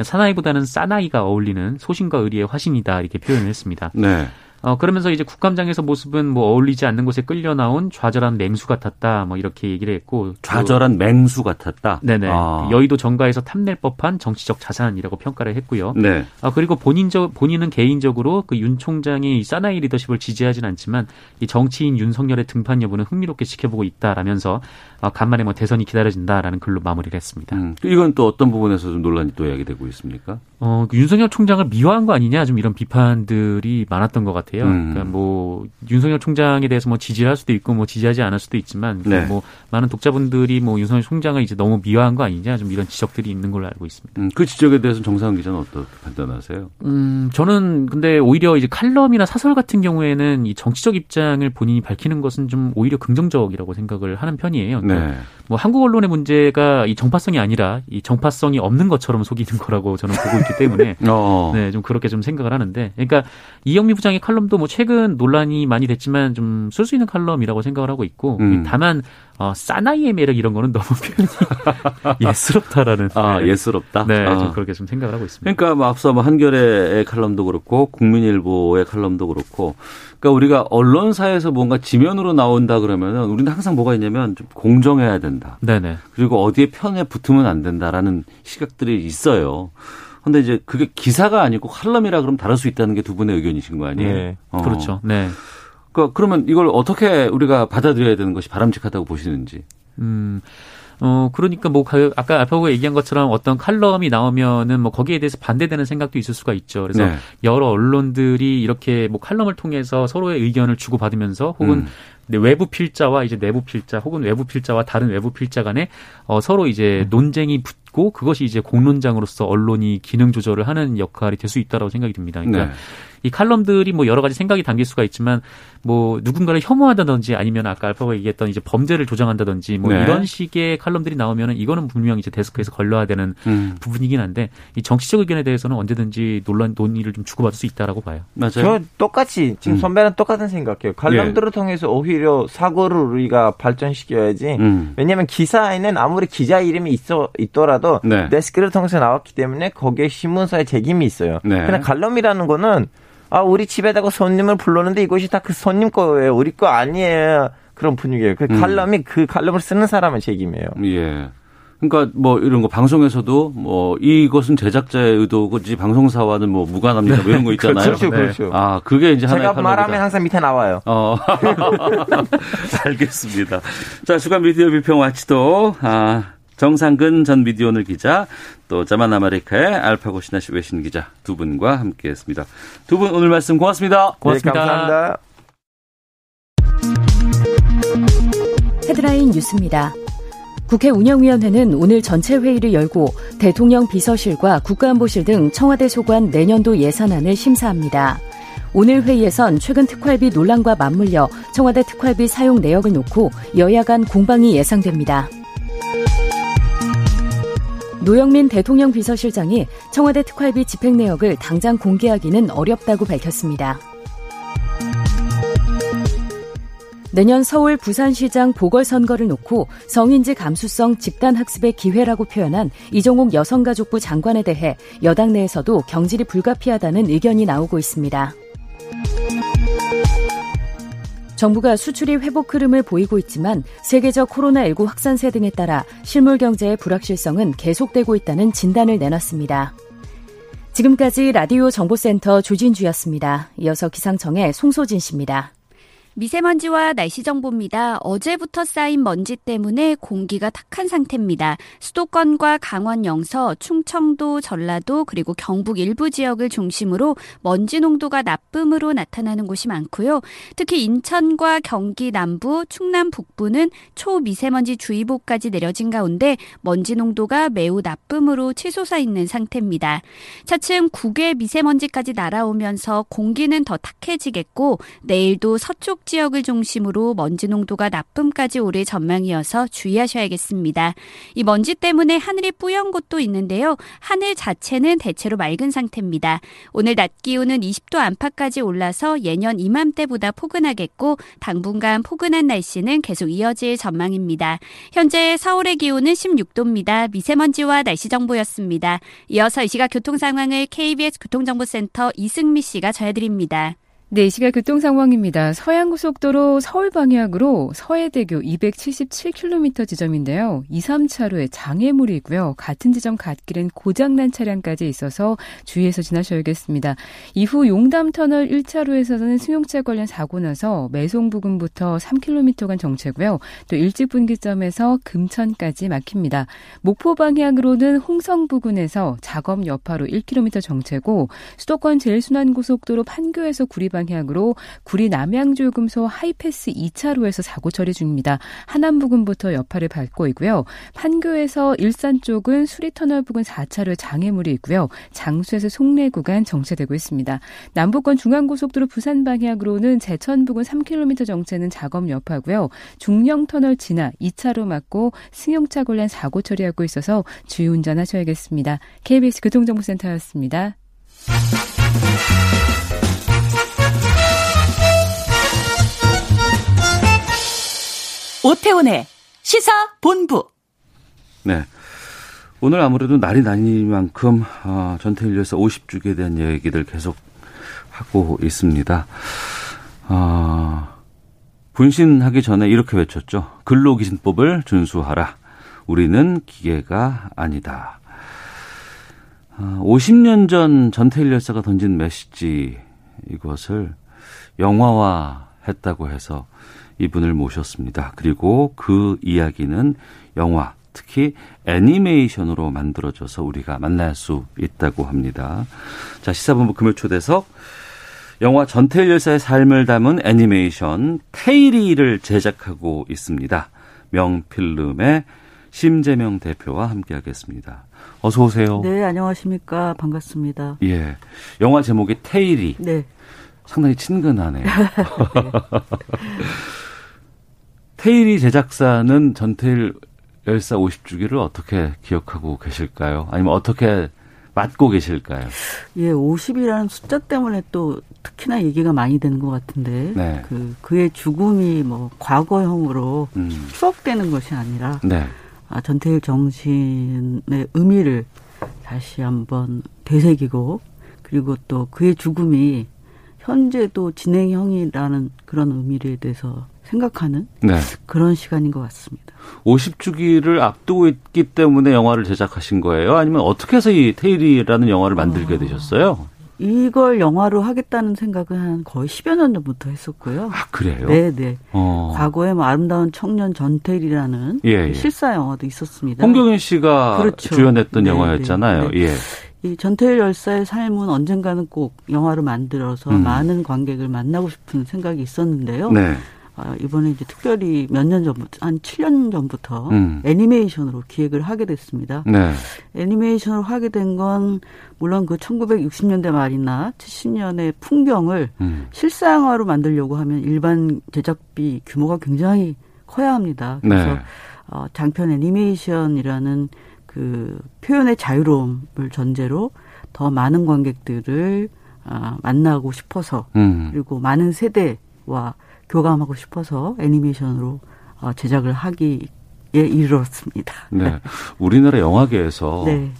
Speaker 6: 사나이보다는 싸나이가 어울리는 소신과 의리의 화신이다 이렇게 표현을 했습니다.
Speaker 2: 네.
Speaker 6: 어, 그러면서 이제 국감장에서 모습은 뭐 어울리지 않는 곳에 끌려 나온 좌절한 맹수 같았다. 뭐 이렇게 얘기를 했고.
Speaker 2: 좌절한 맹수 같았다.
Speaker 6: 네네.
Speaker 2: 아.
Speaker 6: 여의도 정가에서 탐낼 법한 정치적 자산이라고 평가를 했고요.
Speaker 2: 네.
Speaker 6: 아, 그리고 본인적, 본인은 개인적으로 그 윤 총장이 사나이 리더십을 지지하진 않지만 이 정치인 윤석열의 등판 여부는 흥미롭게 지켜보고 있다라면서 아, 간만에 뭐 대선이 기다려진다라는 글로 마무리를 했습니다.
Speaker 2: 음, 이건 또 어떤 부분에서 좀 논란이 또 야기되고 있습니까?
Speaker 6: 어, 그 윤석열 총장을 미화한 거 아니냐 좀 이런 비판들이 많았던 것 같아요.
Speaker 2: 음.
Speaker 6: 그러니까 뭐 윤석열 총장에 대해서 뭐 지지를 할 수도 있고 뭐 지지하지 않을 수도 있지만
Speaker 2: 네.
Speaker 6: 뭐 많은 독자분들이 뭐 윤석열 총장을 이제 너무 미화한 거 아니냐 좀 이런 지적들이 있는 걸로 알고 있습니다.
Speaker 2: 음, 그 지적에 대해서는 정상훈 기자는 어떻게 판단하세요?
Speaker 6: 음, 저는 근데 오히려 이제 칼럼이나 사설 같은 경우에는 이 정치적 입장을 본인이 밝히는 것은 좀 오히려 긍정적이라고 생각을 하는 편이에요. 그러니까
Speaker 2: 네.
Speaker 6: 뭐 한국 언론의 문제가 이 정파성이 아니라 이 정파성이 없는 것처럼 속이는 거라고 저는 보고 있기 때문에 <laughs>
Speaker 2: 어.
Speaker 6: 네, 좀 그렇게 좀 생각을 하는데, 그러니까 이영미 부장의 칼럼도 뭐 최근 논란이 많이 됐지만 좀 쓸 수 있는 칼럼이라고 생각을 하고 있고,
Speaker 2: 음.
Speaker 6: 다만 어, 사나이의 매력 이런 거는 너무 표현이 <laughs> 예스럽다라는.
Speaker 2: 아,
Speaker 6: 네.
Speaker 2: 예스럽다.
Speaker 6: 네,
Speaker 2: 아.
Speaker 6: 좀 그렇게 좀 생각을 하고 있습니다.
Speaker 2: 그러니까 뭐 앞서 뭐 한겨레의 칼럼도 그렇고 국민일보의 칼럼도 그렇고 그러니까 우리가 언론사에서 뭔가 지면으로 나온다 그러면은 우리는 항상 뭐가 있냐면 좀 공정해야 된다.
Speaker 6: 네네.
Speaker 2: 그리고 어디에 편에 붙으면 안 된다라는 시각들이 있어요. 근데 이제 그게 기사가 아니고 칼럼이라 그러면 다를 수 있다는 게 두 분의 의견이신 거 아니에요?
Speaker 5: 네.
Speaker 2: 어.
Speaker 6: 그렇죠. 네.
Speaker 2: 그러니까 그러면 이걸 어떻게 우리가 받아들여야 되는 것이 바람직하다고 보시는지.
Speaker 6: 음, 어, 그러니까 뭐, 가- 아까 알파고가 얘기한 것처럼 어떤 칼럼이 나오면은 뭐 거기에 대해서 반대되는 생각도 있을 수가 있죠. 그래서
Speaker 2: 네.
Speaker 6: 여러 언론들이 이렇게 뭐 칼럼을 통해서 서로의 의견을 주고 받으면서 혹은
Speaker 2: 음.
Speaker 6: 네, 외부 필자와 이제 내부 필자 혹은 외부 필자와 다른 외부 필자 간에 어, 서로 이제 논쟁이 붙고 그것이 이제 공론장으로서 언론이 기능 조절을 하는 역할이 될 수 있다라고 생각이 듭니다. 그러니까
Speaker 2: 네.
Speaker 6: 이 칼럼들이 뭐 여러 가지 생각이 담길 수가 있지만 뭐 누군가를 혐오한다든지 아니면 아까 알파가 얘기했던 이제 범죄를 조장한다든지 뭐
Speaker 2: 네.
Speaker 6: 이런 식의 칼럼들이 나오면은 이거는 분명히 이제 데스크에서 걸러야 되는
Speaker 2: 음.
Speaker 6: 부분이긴 한데 이 정치적 의견에 대해서는 언제든지 논란 논의를 좀 주고받을 수 있다라고 봐요.
Speaker 2: 맞아요.
Speaker 5: 저 똑같이 지금
Speaker 2: 음.
Speaker 5: 선배랑 똑같은 생각해요. 칼럼들을 통해서 오히려 사고를 우리가 발전시켜야지.
Speaker 2: 음.
Speaker 5: 왜냐하면 기사에는 아무리 기자 이름이 있어 있더라도
Speaker 2: 네.
Speaker 5: 데스크를 통해서 나왔기 때문에 거기에 신문사의 책임이 있어요.
Speaker 2: 네.
Speaker 5: 그냥 칼럼이라는 거는 아 우리 집에다가 손님을 불렀는데 이것이 다 그 손님 거예요. 우리 거 아니에요. 그런 분위기예요. 그
Speaker 2: 음.
Speaker 5: 칼럼이 그 칼럼을 쓰는 사람의 책임이에요.
Speaker 2: 예. 그러니까 뭐 이런 거 방송에서도 뭐 이것은 제작자의 의도지 방송사와는 뭐 무관합니다. 뭐 이런 거 <laughs> 있잖아요.
Speaker 5: 그렇죠,
Speaker 6: 네.
Speaker 5: 그렇죠.
Speaker 2: 아, 그게 이제 하나의
Speaker 5: 제가
Speaker 2: 칼럼이다.
Speaker 5: 말하면 항상 밑에 나와요.
Speaker 2: 어. <laughs> 알겠습니다. 자, 주간 미디어 비평 와치도 아, 정상근 전 미디어오늘 기자, 또 자만 아메리카의 알파고 신하시 외신 기자 두 분과 함께했습니다. 두 분 오늘 말씀 고맙습니다.
Speaker 6: 고맙습니다.
Speaker 5: 네, 감사합니다.
Speaker 7: 헤드라인 뉴스입니다. 국회 운영위원회는 오늘 전체 회의를 열고 대통령 비서실과 국가안보실 등 청와대 소관 내년도 예산안을 심사합니다. 오늘 회의에선 최근 특활비 논란과 맞물려 청와대 특활비 사용 내역을 놓고 여야 간 공방이 예상됩니다. 노영민 대통령 비서실장이 청와대 특활비 집행 내역을 당장 공개하기는 어렵다고 밝혔습니다. 내년 서울 부산시장 보궐선거를 놓고 성인지 감수성 집단학습의 기회라고 표현한 이종욱 여성가족부 장관에 대해 여당 내에서도 경질이 불가피하다는 의견이 나오고 있습니다. 정부가 수출이 회복 흐름을 보이고 있지만 세계적 코로나19 확산세 등에 따라 실물 경제의 불확실성은 계속되고 있다는 진단을 내놨습니다. 지금까지 라디오 정보센터 조진주였습니다. 이어서 기상청의 송소진 씨입니다.
Speaker 8: 미세먼지와 날씨 정보입니다. 어제부터 쌓인 먼지 때문에 공기가 탁한 상태입니다. 수도권과 강원 영서, 충청도, 전라도 그리고 경북 일부 지역을 중심으로 먼지 농도가 나쁨으로 나타나는 곳이 많고요. 특히 인천과 경기 남부, 충남 북부는 초미세먼지 주의보까지 내려진 가운데 먼지 농도가 매우 나쁨으로 치솟아 있는 상태입니다. 차츰 국외 미세먼지까지 날아오면서 공기는 더 탁해지겠고 내일도 서쪽 지역을 중심으로 먼지 농도가 나쁨까지 오를 전망이어서 주의하셔야겠습니다. 이 먼지 때문에 하늘이 뿌연 곳도 있는데요. 하늘 자체는 대체로 맑은 상태입니다. 오늘 낮 기온은 20도 안팎까지 올라서 예년 이맘때보다 포근하겠고 당분간 포근한 날씨는 계속 이어질 전망입니다. 현재 서울의 기온은 16도입니다. 미세먼지와 날씨 정보였습니다. 이어서 이 시각 교통 상황을 KBS 교통정보센터 이승미 씨가 전해드립니다.
Speaker 9: 네, 이 시각 교통 상황입니다. 서양고속도로 서울 방향으로 서해대교 277km 지점인데요. 2, 3차로에 장애물이 있고요. 같은 지점 갓길은 고장난 차량까지 있어서 주의해서 지나셔야겠습니다. 이후 용담터널 1차로에서는 승용차 관련 사고 나서 매송 부근부터 3km간 정체고요. 또 일찍 분기점에서 금천까지 막힙니다. 목포 방향으로는 홍성 부근에서 작업 여파로 1km 정체고 수도권 제일순환고속도로 판교에서 구리방 방향으로 구리 남양주요금소 하이패스 2차로에서 사고 처리 중입니다. 하남 부근부터 여파를 밟고 있고요. 판교에서 일산 쪽은 수리터널 부근 4차로에 장애물이 있고요. 장수에서 송내 구간 정체되고 있습니다. 남북권 중앙고속도로 부산 방향으로는 제천 부근 3km 정체는 작업 여파고요. 중령터널 지나 2차로 막고 승용차 관련 사고 처리하고 있어서 주의 운전하셔야겠습니다. KBS 교통정보센터였습니다.
Speaker 10: 오태훈의 시사 본부.
Speaker 2: 네. 오늘 아무래도 날이 나니만큼 어, 전태일에서 50주기에 대한 얘기들 계속 하고 있습니다. 어, 분신하기 전에 이렇게 외쳤죠. 근로기신법을 준수하라. 우리는 기계가 아니다. 어, 50년 전 전태일 열사가 던진 메시지 이것을 영화화 했다고 해서 이분을 모셨습니다. 그리고 그 이야기는 영화, 특히 애니메이션으로 만들어져서 우리가 만날 수 있다고 합니다. 자, 시사본부 금요 초대석 영화 전태일 열사의 삶을 담은 애니메이션 테이리를 제작하고 있습니다. 명필름의 심재명 대표와 함께하겠습니다. 어서 오세요.
Speaker 11: 네, 안녕하십니까. 반갑습니다.
Speaker 2: 예, 영화 제목이 테이리.
Speaker 11: 네.
Speaker 2: 상당히 친근하네요. <laughs> 네. <laughs> 테일이 제작사는 전태일 열사 50주기를 어떻게 기억하고 계실까요? 아니면 어떻게 맞고 계실까요?
Speaker 11: 예, 50이라는 숫자 때문에 또 특히나 얘기가 많이 되는 것 같은데 네. 그 그의 죽음이 뭐 과거형으로 음. 추억되는 것이 아니라 네. 아, 전태일 정신의 의미를 다시 한번 되새기고 그리고 또 그의 죽음이 현재도 진행형이라는 그런 의미에 대해서 생각하는 네. 그런 시간인 것 같습니다.
Speaker 2: 50주기를 앞두고 있기 때문에 영화를 제작하신 거예요? 아니면 어떻게 해서 이 테일이라는 영화를 만들게 어, 되셨어요?
Speaker 11: 이걸 영화로 하겠다는 생각은 한 거의 10여 년 전부터 했었고요.
Speaker 2: 아, 그래요?
Speaker 11: 네네. 네. 어. 과거에 뭐 아름다운 청년 전태일이라는 예, 예. 실사 영화도 있었습니다.
Speaker 2: 홍경인 씨가 그렇죠. 주연했던 네, 영화였잖아요. 네, 네. 예.
Speaker 11: 이 전태일 열사의 삶은 언젠가는 꼭 영화로 만들어서 음. 많은 관객을 만나고 싶은 생각이 있었는데요. 네. 아, 이번에 이제 특별히 몇 년 전부터 한 7년 전부터 음. 애니메이션으로 기획을 하게 됐습니다. 네. 애니메이션으로 하게 된 건 물론 그 1960년대 말이나 70년의 풍경을 음. 실사영화로 만들려고 하면 일반 제작비 규모가 굉장히 커야 합니다. 그래서 네. 어, 장편 애니메이션이라는 그 표현의 자유로움을 전제로 더 많은 관객들을 아, 만나고 싶어서 음. 그리고 많은 세대와 교감하고 싶어서 애니메이션으로 어, 제작을 하기에 이르렀습니다.
Speaker 2: 네. 우리나라 영화계에서 <laughs> 네.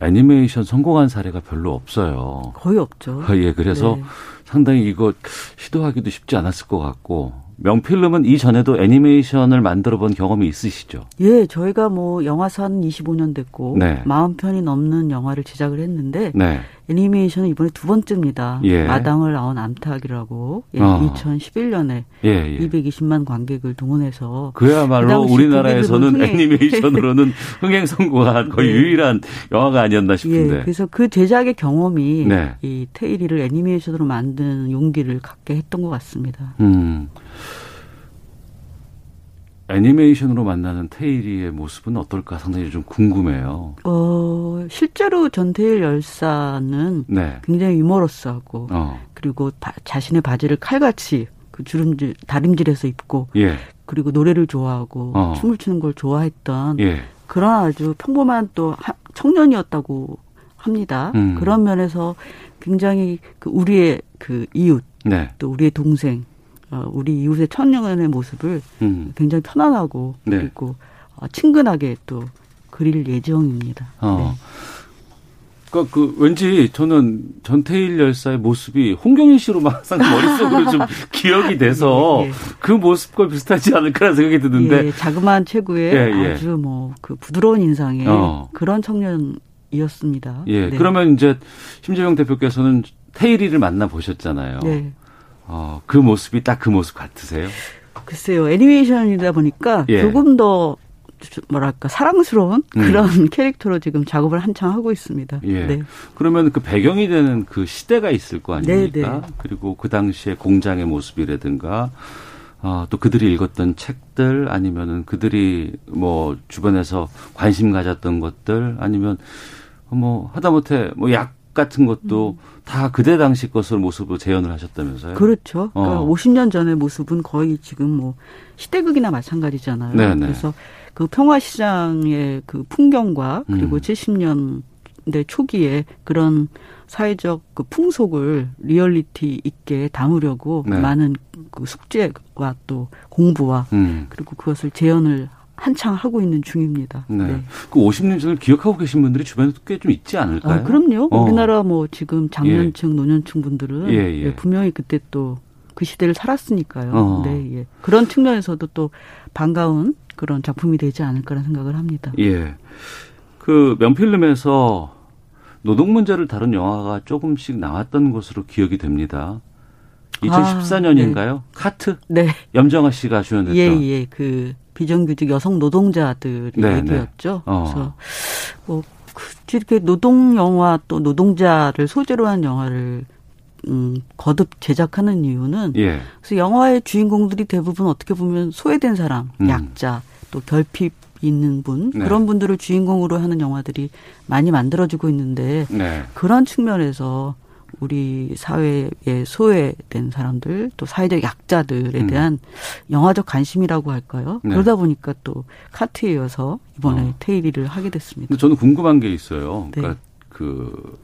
Speaker 2: 애니메이션 성공한 사례가 별로 없어요.
Speaker 11: 거의 없죠. <laughs>
Speaker 2: 예, 그래서 네. 상당히 이거 시도하기도 쉽지 않았을 것 같고 명필름은 이전에도 애니메이션을 만들어 본 경험이 있으시죠?
Speaker 11: 예, 저희가 뭐 영화산 25년 됐고 네. 40편이 넘는 영화를 제작을 했는데 네. 애니메이션은 이번에 두 번째입니다. 예. 마당을 아온 암탉이라고 예, 어. 2011년에 예, 예. 220만 관객을 동원해서
Speaker 2: 그야말로 그 우리나라에서는 흥행. 애니메이션으로는 <laughs> 흥행 성공한 거의 네. 유일한 영화가 아니었나 싶은데.
Speaker 11: 예, 그래서 그 제작의 경험이 네. 이 테일리를 애니메이션으로 만든 용기를 갖게 했던 것 같습니다. 음.
Speaker 2: 애니메이션으로 만나는 테일리의 모습은 어떨까 상당히 좀 궁금해요.
Speaker 11: 어, 실제로 전태일 열사는 네. 굉장히 유머러스하고 어. 그리고 바, 자신의 바지를 칼같이 그 주름질 다림질해서 입고 예. 그리고 노래를 좋아하고 어. 춤을 추는 걸 좋아했던 예. 그런 아주 평범한 또 청년이었다고 합니다. 음. 그런 면에서 굉장히 그 우리의 그 이웃 네. 또 우리의 동생 어, 우리 이웃의 청년의 모습을 음. 굉장히 편안하고 네. 그리고 어, 친근하게 또 그릴 예정입니다. 어. 네.
Speaker 2: 그러니까 그 왠지 저는 전태일 열사의 모습이 홍경인 씨로 항상 머릿속으로 좀 <laughs> 기억이 돼서 예, 예. 그 모습과 비슷하지 않을까라는 생각이 드는데
Speaker 11: 예, 자그마한 체구에 예, 예. 아주 뭐 그 부드러운 인상의 어. 그런 청년이었습니다.
Speaker 2: 예, 네. 그러면 이제 심재명 대표께서는 태일이를 만나 보셨잖아요. 네. 어, 그 모습이 딱 그 모습 같으세요?
Speaker 11: 글쎄요, 애니메이션이다 보니까 예. 조금 더 뭐랄까 사랑스러운 음. 그런 음. <laughs> 캐릭터로 지금 작업을 한창 하고 있습니다.
Speaker 2: 예. 네. 그러면 그 배경이 되는 그 시대가 있을 거 아닙니까? 네, 네. 그리고 그 당시에 공장의 모습이라든가 어, 또 그들이 읽었던 책들 아니면은 그들이 뭐 주변에서 관심 가졌던 것들 아니면 뭐 하다못해 뭐 약 같은 것도 음. 다 그때 당시 것을 모습으로 재현을 하셨다면서요?
Speaker 11: 그렇죠. 그러니까 어. 50년 전의 모습은 거의 지금 뭐 시대극이나 마찬가지잖아요. 네네. 그래서 그 평화시장의 그 풍경과 그리고 음. 70년대 초기에 그런 사회적 그 풍속을 리얼리티 있게 담으려고 네. 많은 그 숙제와 또 공부와 음. 그리고 그것을 재현을 한창 하고 있는 중입니다. 네. 네.
Speaker 2: 그 50년 전을 기억하고 계신 분들이 주변에 꽤좀 있지 않을까요?
Speaker 11: 아, 그럼요. 어. 우리나라 뭐 지금 장년층, 예. 노년층 분들은 예, 예. 예, 분명히 그때 또 그 시대를 살았으니까요. 어. 네, 예. 그런 측면에서도 또 반가운 그런 작품이 되지 않을까라는 생각을 합니다.
Speaker 2: 예. 그 명필름에서 노동 문제를 다룬 영화가 조금씩 나왔던 것으로 기억이 됩니다. 2014년인가요? 아, 네. 카트? 네. 염정아 씨가 주연했던.
Speaker 11: 예, 예. 그 비정규직 여성 노동자들이 네, 네. 얘기였죠. 네. 어. 그래서 뭐 이렇게 노동 영화 또 노동자를 소재로 한 영화를 음, 거듭 제작하는 이유는 예. 그래서 영화의 주인공들이 대부분 어떻게 보면 소외된 사람, 음. 약자, 또 결핍 있는 분 네. 그런 분들을 주인공으로 하는 영화들이 많이 만들어지고 있는데 네. 그런 측면에서 우리 사회에 소외된 사람들 또 사회적 약자들에 음. 대한 음. 영화적 관심이라고 할까요? 네. 그러다 보니까 또 카트에 이어서 이번에 어. 테이리를 하게 됐습니다.
Speaker 2: 저는 궁금한 게 있어요. 그러니까 네. 그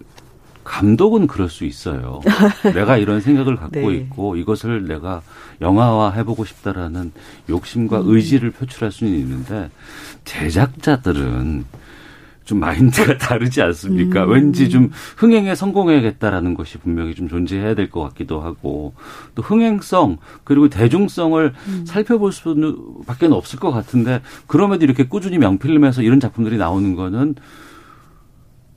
Speaker 2: 감독은 그럴 수 있어요. <laughs> 내가 이런 생각을 갖고 네. 있고 이것을 내가 영화화 해보고 싶다라는 욕심과 음. 의지를 표출할 수는 있는데 제작자들은 좀 마인드가 <laughs> 다르지 않습니까? 음. 왠지 좀 흥행에 성공해야겠다라는 것이 분명히 좀 존재해야 될 것 같기도 하고 또 흥행성 그리고 대중성을 음. 살펴볼 수밖에 없을 것 같은데 그럼에도 이렇게 꾸준히 명필름에서 이런 작품들이 나오는 거는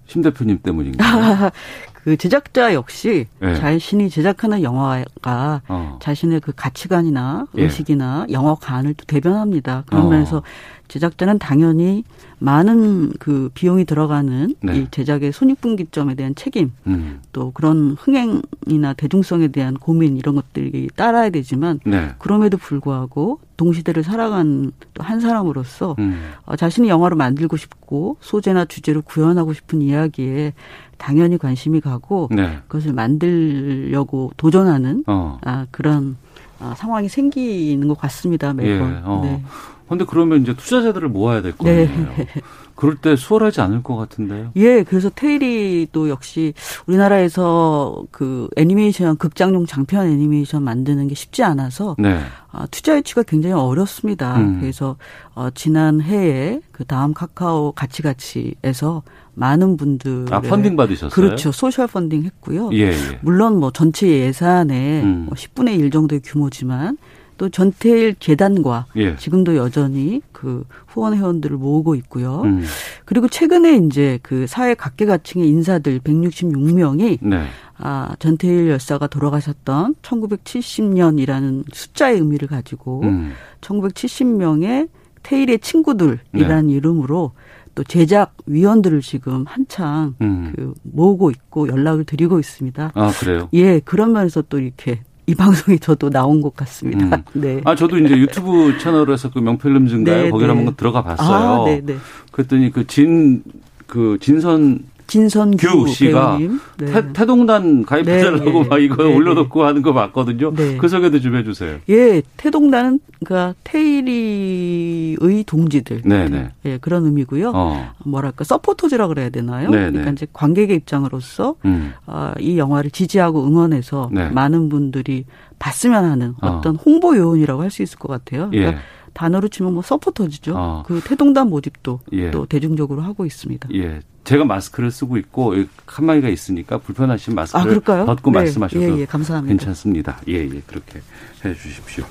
Speaker 2: 심 대표님 때문인가요? <laughs>
Speaker 11: 그 제작자 역시 네. 자신이 제작하는 영화가 어. 자신의 그 가치관이나 예. 의식이나 예. 영화관을 또 대변합니다. 그런 어. 면에서 제작자는 당연히 많은 그 비용이 들어가는 네. 이 제작의 손익분기점에 대한 책임, 음. 또 그런 흥행이나 대중성에 대한 고민 이런 것들이 따라야 되지만 네. 그럼에도 불구하고 동시대를 살아간 또 한 사람으로서 음. 어, 자신이 영화로 만들고 싶고 소재나 주제로 구현하고 싶은 이야기에 당연히 관심이 가고 네. 그것을 만들려고 도전하는 어. 아, 그런 아, 상황이 생기는 것 같습니다 매번. 예, 어. 네.
Speaker 2: 근데 그러면 이제 투자자들을 모아야 될거 네. 아니에요. 네. <laughs> 그럴 때 수월하지 않을 것 같은데요.
Speaker 11: 예, 그래서 테일이도 역시 우리나라에서 그 애니메이션 극장용 장편 애니메이션 만드는 게 쉽지 않아서 네. 아, 투자 유치가 굉장히 어렵습니다. 음. 그래서 어, 지난 해에 그 다음 카카오 가치가치에서 많은 분들
Speaker 2: 아 펀딩 받으셨어요?
Speaker 11: 그렇죠 소셜 펀딩 했고요. 예, 예. 물론 뭐 전체 예산의 음. 뭐 10분의 1 정도의 규모지만 또 전태일 재단과 예. 지금도 여전히 그 후원 회원들을 모으고 있고요. 음. 그리고 최근에 이제 그 사회 각계각층의 인사들 166명이 네. 아, 전태일 열사가 돌아가셨던 1970년이라는 숫자의 의미를 가지고 음. 1970명의 태일의 친구들이라는 네. 이름으로 또 제작 위원들을 지금 한창 음. 그 모으고 있고 연락을 드리고 있습니다.
Speaker 2: 아 그래요?
Speaker 11: 예 그런 면에서 또 이렇게 이 방송이 저도 나온 것 같습니다. 음. <laughs> 네.
Speaker 2: 아 저도 이제 유튜브 채널에서 그 명필름 증가요 네, 거기를 네. 한번 들어가 봤어요. 아, 네, 네. 그랬더니 그 진그 그 진선
Speaker 11: 진선규
Speaker 2: 씨가 네. 태, 동단 가입해달라고 네, <laughs> 막 이거 네, 올려놓고 하는 거 맞거든요. 네. 그 소개도 좀 해주세요.
Speaker 11: 예, 태동단은 그니까 테일리의 동지들. 네네. 예, 그런 의미고요. 어. 뭐랄까 서포터즈라 그래야 되나요? 네네. 그러니까 이제 관객의 입장으로서 음. 어, 이 영화를 지지하고 응원해서 네. 많은 분들이 봤으면 하는 어. 어떤 홍보 요원이라고 할 수 있을 것 같아요. 그러니까 예. 단어로 치면 뭐 서포터즈죠. 어. 그 태동단 모집도 예. 또 대중적으로 하고 있습니다.
Speaker 2: 예. 제가 마스크를 쓰고 있고 칸막이가 있으니까 불편하신 마스크를 아, 벗고 네. 말씀하셔도 예, 예, 감사합니다. 괜찮습니다. 예, 예. 그렇게 해 주십시오.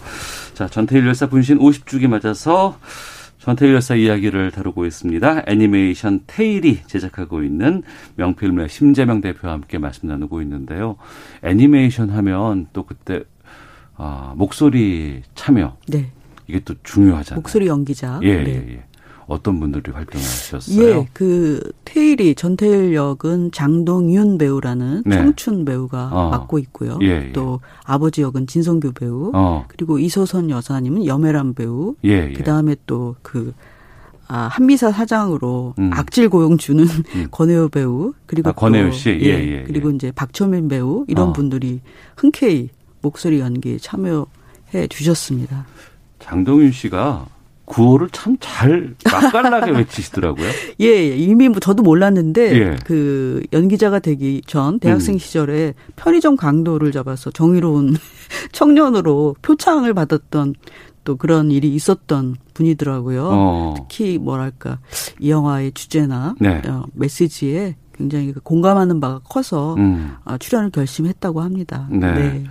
Speaker 2: 자, 전태일 열사 분신 50주기 맞아서 전태일 열사 이야기를 다루고 있습니다. 애니메이션 테일이 제작하고 있는 명필문의 심재명 대표와 함께 말씀 나누고 있는데요. 애니메이션 하면 또 그때 아, 목소리 참여. 네. 이게 또 중요하잖아요.
Speaker 11: 목소리 연기자.
Speaker 2: 예, 네. 예, 예. 어떤 분들이 활동하셨어요? 예,
Speaker 11: 그 테일이 전태일 역은 장동윤 배우라는 네. 청춘 배우가 어. 맡고 있고요. 예, 예. 또 아버지 역은 진성규 배우, 어. 그리고 이소선 여사님은 염혜란 배우, 예, 예. 그 다음에 또 그 아, 한미사 사장으로 음. 악질 고용 주는 음. <laughs> 권혜우 배우 그리고 아,
Speaker 2: 권혜우 씨, 예, 예,
Speaker 11: 예, 그리고 이제 박초민 배우 이런 어. 분들이 흔쾌히 목소리 연기에 참여해 주셨습니다.
Speaker 2: 장동윤 씨가 구호를 참 잘 맛깔나게 <laughs> 외치시더라고요.
Speaker 11: 예, 예, 이미 뭐 저도 몰랐는데 예. 그 연기자가 되기 전 대학생 음. 시절에 편의점 강도를 잡아서 정의로운 <laughs> 청년으로 표창을 받았던 또 그런 일이 있었던 분이더라고요. 어. 특히 뭐랄까 이 영화의 주제나 네. 어, 메시지에 굉장히 그 공감하는 바가 커서 음. 어, 출연을 결심했다고 합니다. 네. 네.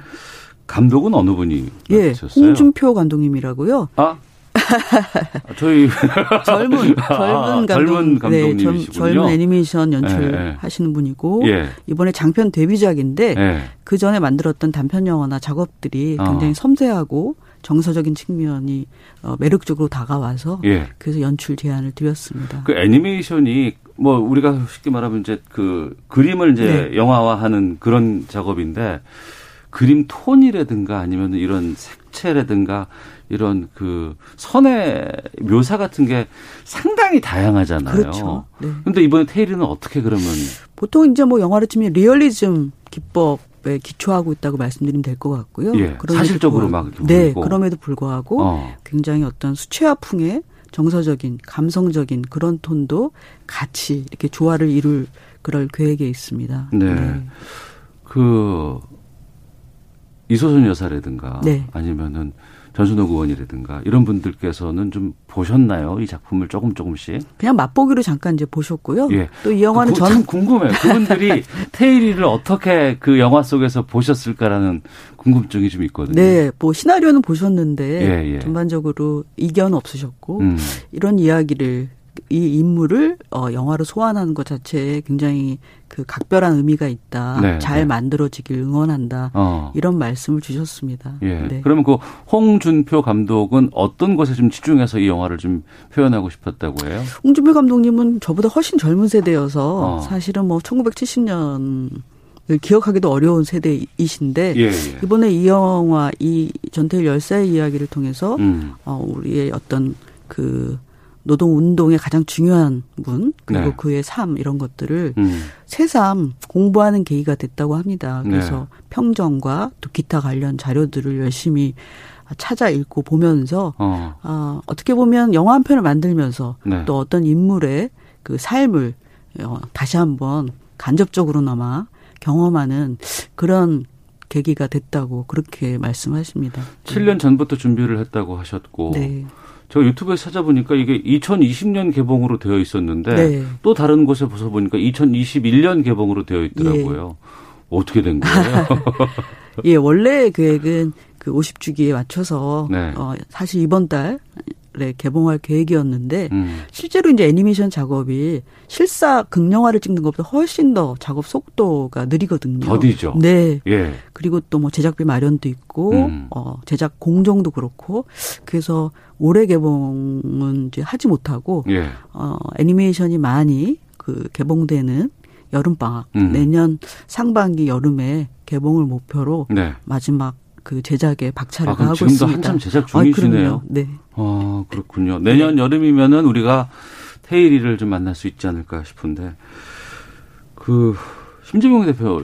Speaker 2: 감독은 어느 분이
Speaker 11: 예, 맡으셨어요? 홍준표 감독님이라고요.
Speaker 2: 아, <laughs> 저희 <laughs>
Speaker 11: 젊은 <laughs> 아, 젊은 감독, 젊은. 네, 젊은 애니메이션 연출하시는 네. 분이고 예. 이번에 장편 데뷔작인데 예. 그 전에 만들었던 단편 영화나 작업들이 어. 굉장히 어. 섬세하고 정서적인 측면이 어, 매력적으로 다가와서 예. 그래서 연출 제안을 드렸습니다.
Speaker 2: 그 애니메이션이 뭐 우리가 쉽게 말하면 이제 그 그림을 이제 네. 영화화하는 그런 작업인데 그림 톤이라든가 아니면 이런 색채라든가 이런 그 선의 묘사 같은 게 상당히 다양하잖아요.
Speaker 11: 그렇죠.
Speaker 2: 네. 근데 이번에 테일리는 어떻게 그러면
Speaker 11: 보통 이제 뭐 영화로 치면 리얼리즘 기법 에 기초하고 있다고 말씀드리면 될 것 같고요.
Speaker 2: 예, 사실적으로 막
Speaker 11: 네, 그럼에도 불구하고 어. 굉장히 어떤 수채화풍의 정서적인 감성적인 그런 톤도 같이 이렇게 조화를 이룰 그럴 계획에 있습니다.
Speaker 2: 네. 네. 그 이소선 여사라든가 네. 아니면은 전순옥 의원이라든가 이런 분들께서는 좀 보셨나요? 이 작품을 조금 조금씩?
Speaker 11: 그냥 맛보기로 잠깐 이제 보셨고요. 예. 또 이 영화는
Speaker 2: 그, 저는 궁금해요. 그분들이 <laughs> 테일리를 어떻게 그 영화 속에서 보셨을까라는 궁금증이 좀 있거든요.
Speaker 11: 네, 뭐 시나리오는 보셨는데 예, 예. 전반적으로 이견 없으셨고 음. 이런 이야기를 이 인물을 어 영화로 소환하는 것 자체에 굉장히 그 각별한 의미가 있다. 네, 잘 네. 만들어지길 응원한다. 어. 이런 말씀을 주셨습니다.
Speaker 2: 예. 네. 그러면 그 홍준표 감독은 어떤 것에 좀 집중해서 이 영화를 좀 표현하고 싶었다고 해요?
Speaker 11: 홍준표 감독님은 저보다 훨씬 젊은 세대여서 어. 사실은 뭐 1970년 기억하기도 어려운 세대이신데 예, 예. 이번에 이 영화 이 전태일 열사의 이야기를 통해서 음. 어 우리의 어떤 그 노동 운동의 가장 중요한 분 그리고 네. 그의 삶 이런 것들을 음. 새삼 공부하는 계기가 됐다고 합니다. 그래서 네. 평정과 또 기타 관련 자료들을 열심히 찾아 읽고 보면서 어. 어 어떻게 보면 영화 한 편을 만들면서 네. 또 어떤 인물의 그 삶을 어, 다시 한번 간접적으로나마 경험하는 그런 계기가 됐다고 그렇게 말씀하십니다.
Speaker 2: 7년 전부터 준비를 했다고 하셨고 네. 제가 유튜브에 찾아보니까 이게 2020년 개봉으로 되어 있었는데 네. 또 다른 곳에 보서 보니까 2021년 개봉으로 되어 있더라고요. 예. 어떻게 된 거예요? <laughs>
Speaker 11: 예, 원래 계획은 그 50주기에 맞춰서 네. 어 사실 이번 달 네, 개봉할 계획이었는데 음. 실제로 이제 애니메이션 작업이 실사 극영화를 찍는 것보다 훨씬 더 작업 속도가 느리거든요.
Speaker 2: 더디죠.
Speaker 11: 네. 예. 그리고 또 뭐 제작비 마련도 있고 음. 어 제작 공정도 그렇고 그래서 올해 개봉은 이제 하지 못하고 예. 어 애니메이션이 많이 그 개봉되는 여름 방학 음. 내년 상반기 여름에 개봉을 목표로 네. 마지막 그 제작에 박차를 아, 가하고
Speaker 2: 지금도
Speaker 11: 있습니다.
Speaker 2: 한참 제작 중이시네요. 아,
Speaker 11: 네.
Speaker 2: 아, 그렇군요. 내년 네. 여름이면은 우리가 테일이를 좀 만날 수 있지 않을까 싶은데 그 심재경 대표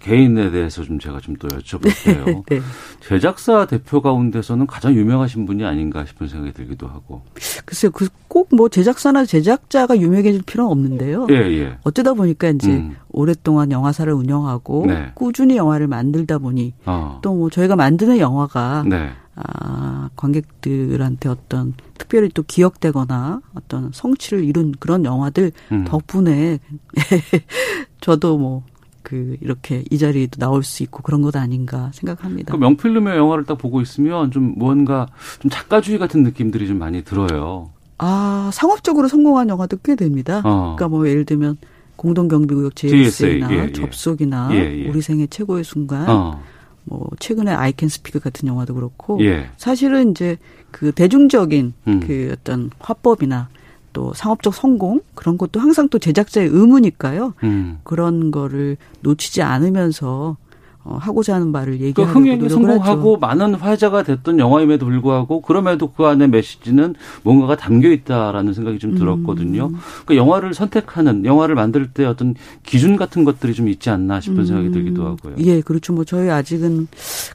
Speaker 2: 개인에 대해서 좀 제가 좀 또 여쭤볼게요. <laughs> 네. 제작사 대표 가운데서는 가장 유명하신 분이 아닌가 싶은 생각이 들기도 하고.
Speaker 11: 글쎄요, 그 꼭 뭐 제작사나 제작자가 유명해질 필요는 없는데요. 예, 예. 어쩌다 보니까 이제 음. 오랫동안 영화사를 운영하고 네. 꾸준히 영화를 만들다 보니 어. 또뭐 저희가 만드는 영화가 네. 아, 관객들한테 어떤 특별히 또 기억되거나 어떤 성취를 이룬 그런 영화들 음. 덕분에 <laughs> 저도 뭐 그 이렇게 이 자리에도 나올 수 있고 그런 것 아닌가 생각합니다.
Speaker 2: 그 명필름의 영화를 딱 보고 있으면 좀 뭔가 좀 작가주의 같은 느낌들이 좀 많이 들어요.
Speaker 11: 아 상업적으로 성공한 영화도 꽤 됩니다. 어. 그러니까 뭐 예를 들면 공동경비구역 JSA나 예, 예. 접속이나 예, 예. 우리 생애 최고의 순간. 어. 뭐 최근에 아이캔 스피크 같은 영화도 그렇고 예. 사실은 이제 그 대중적인 음. 그 어떤 화법이나 또 상업적 성공 그런 것도 항상 또 제작자의 의무니까요. 음. 그런 거를 놓치지 않으면서 어, 하고자 하는 말을 그 얘기하고 그 흥행에
Speaker 2: 성공하고 하죠. 많은 화제가 됐던 영화임에도 불구하고 그럼에도 그 안에 메시지는 뭔가가 담겨 있다라는 생각이 좀 들었거든요. 음. 그러니까 영화를 선택하는 영화를 만들 때 어떤 기준 같은 것들이 좀 있지 않나 싶은 음. 생각이 들기도 하고요.
Speaker 11: 예, 그렇죠. 뭐 저희 아직은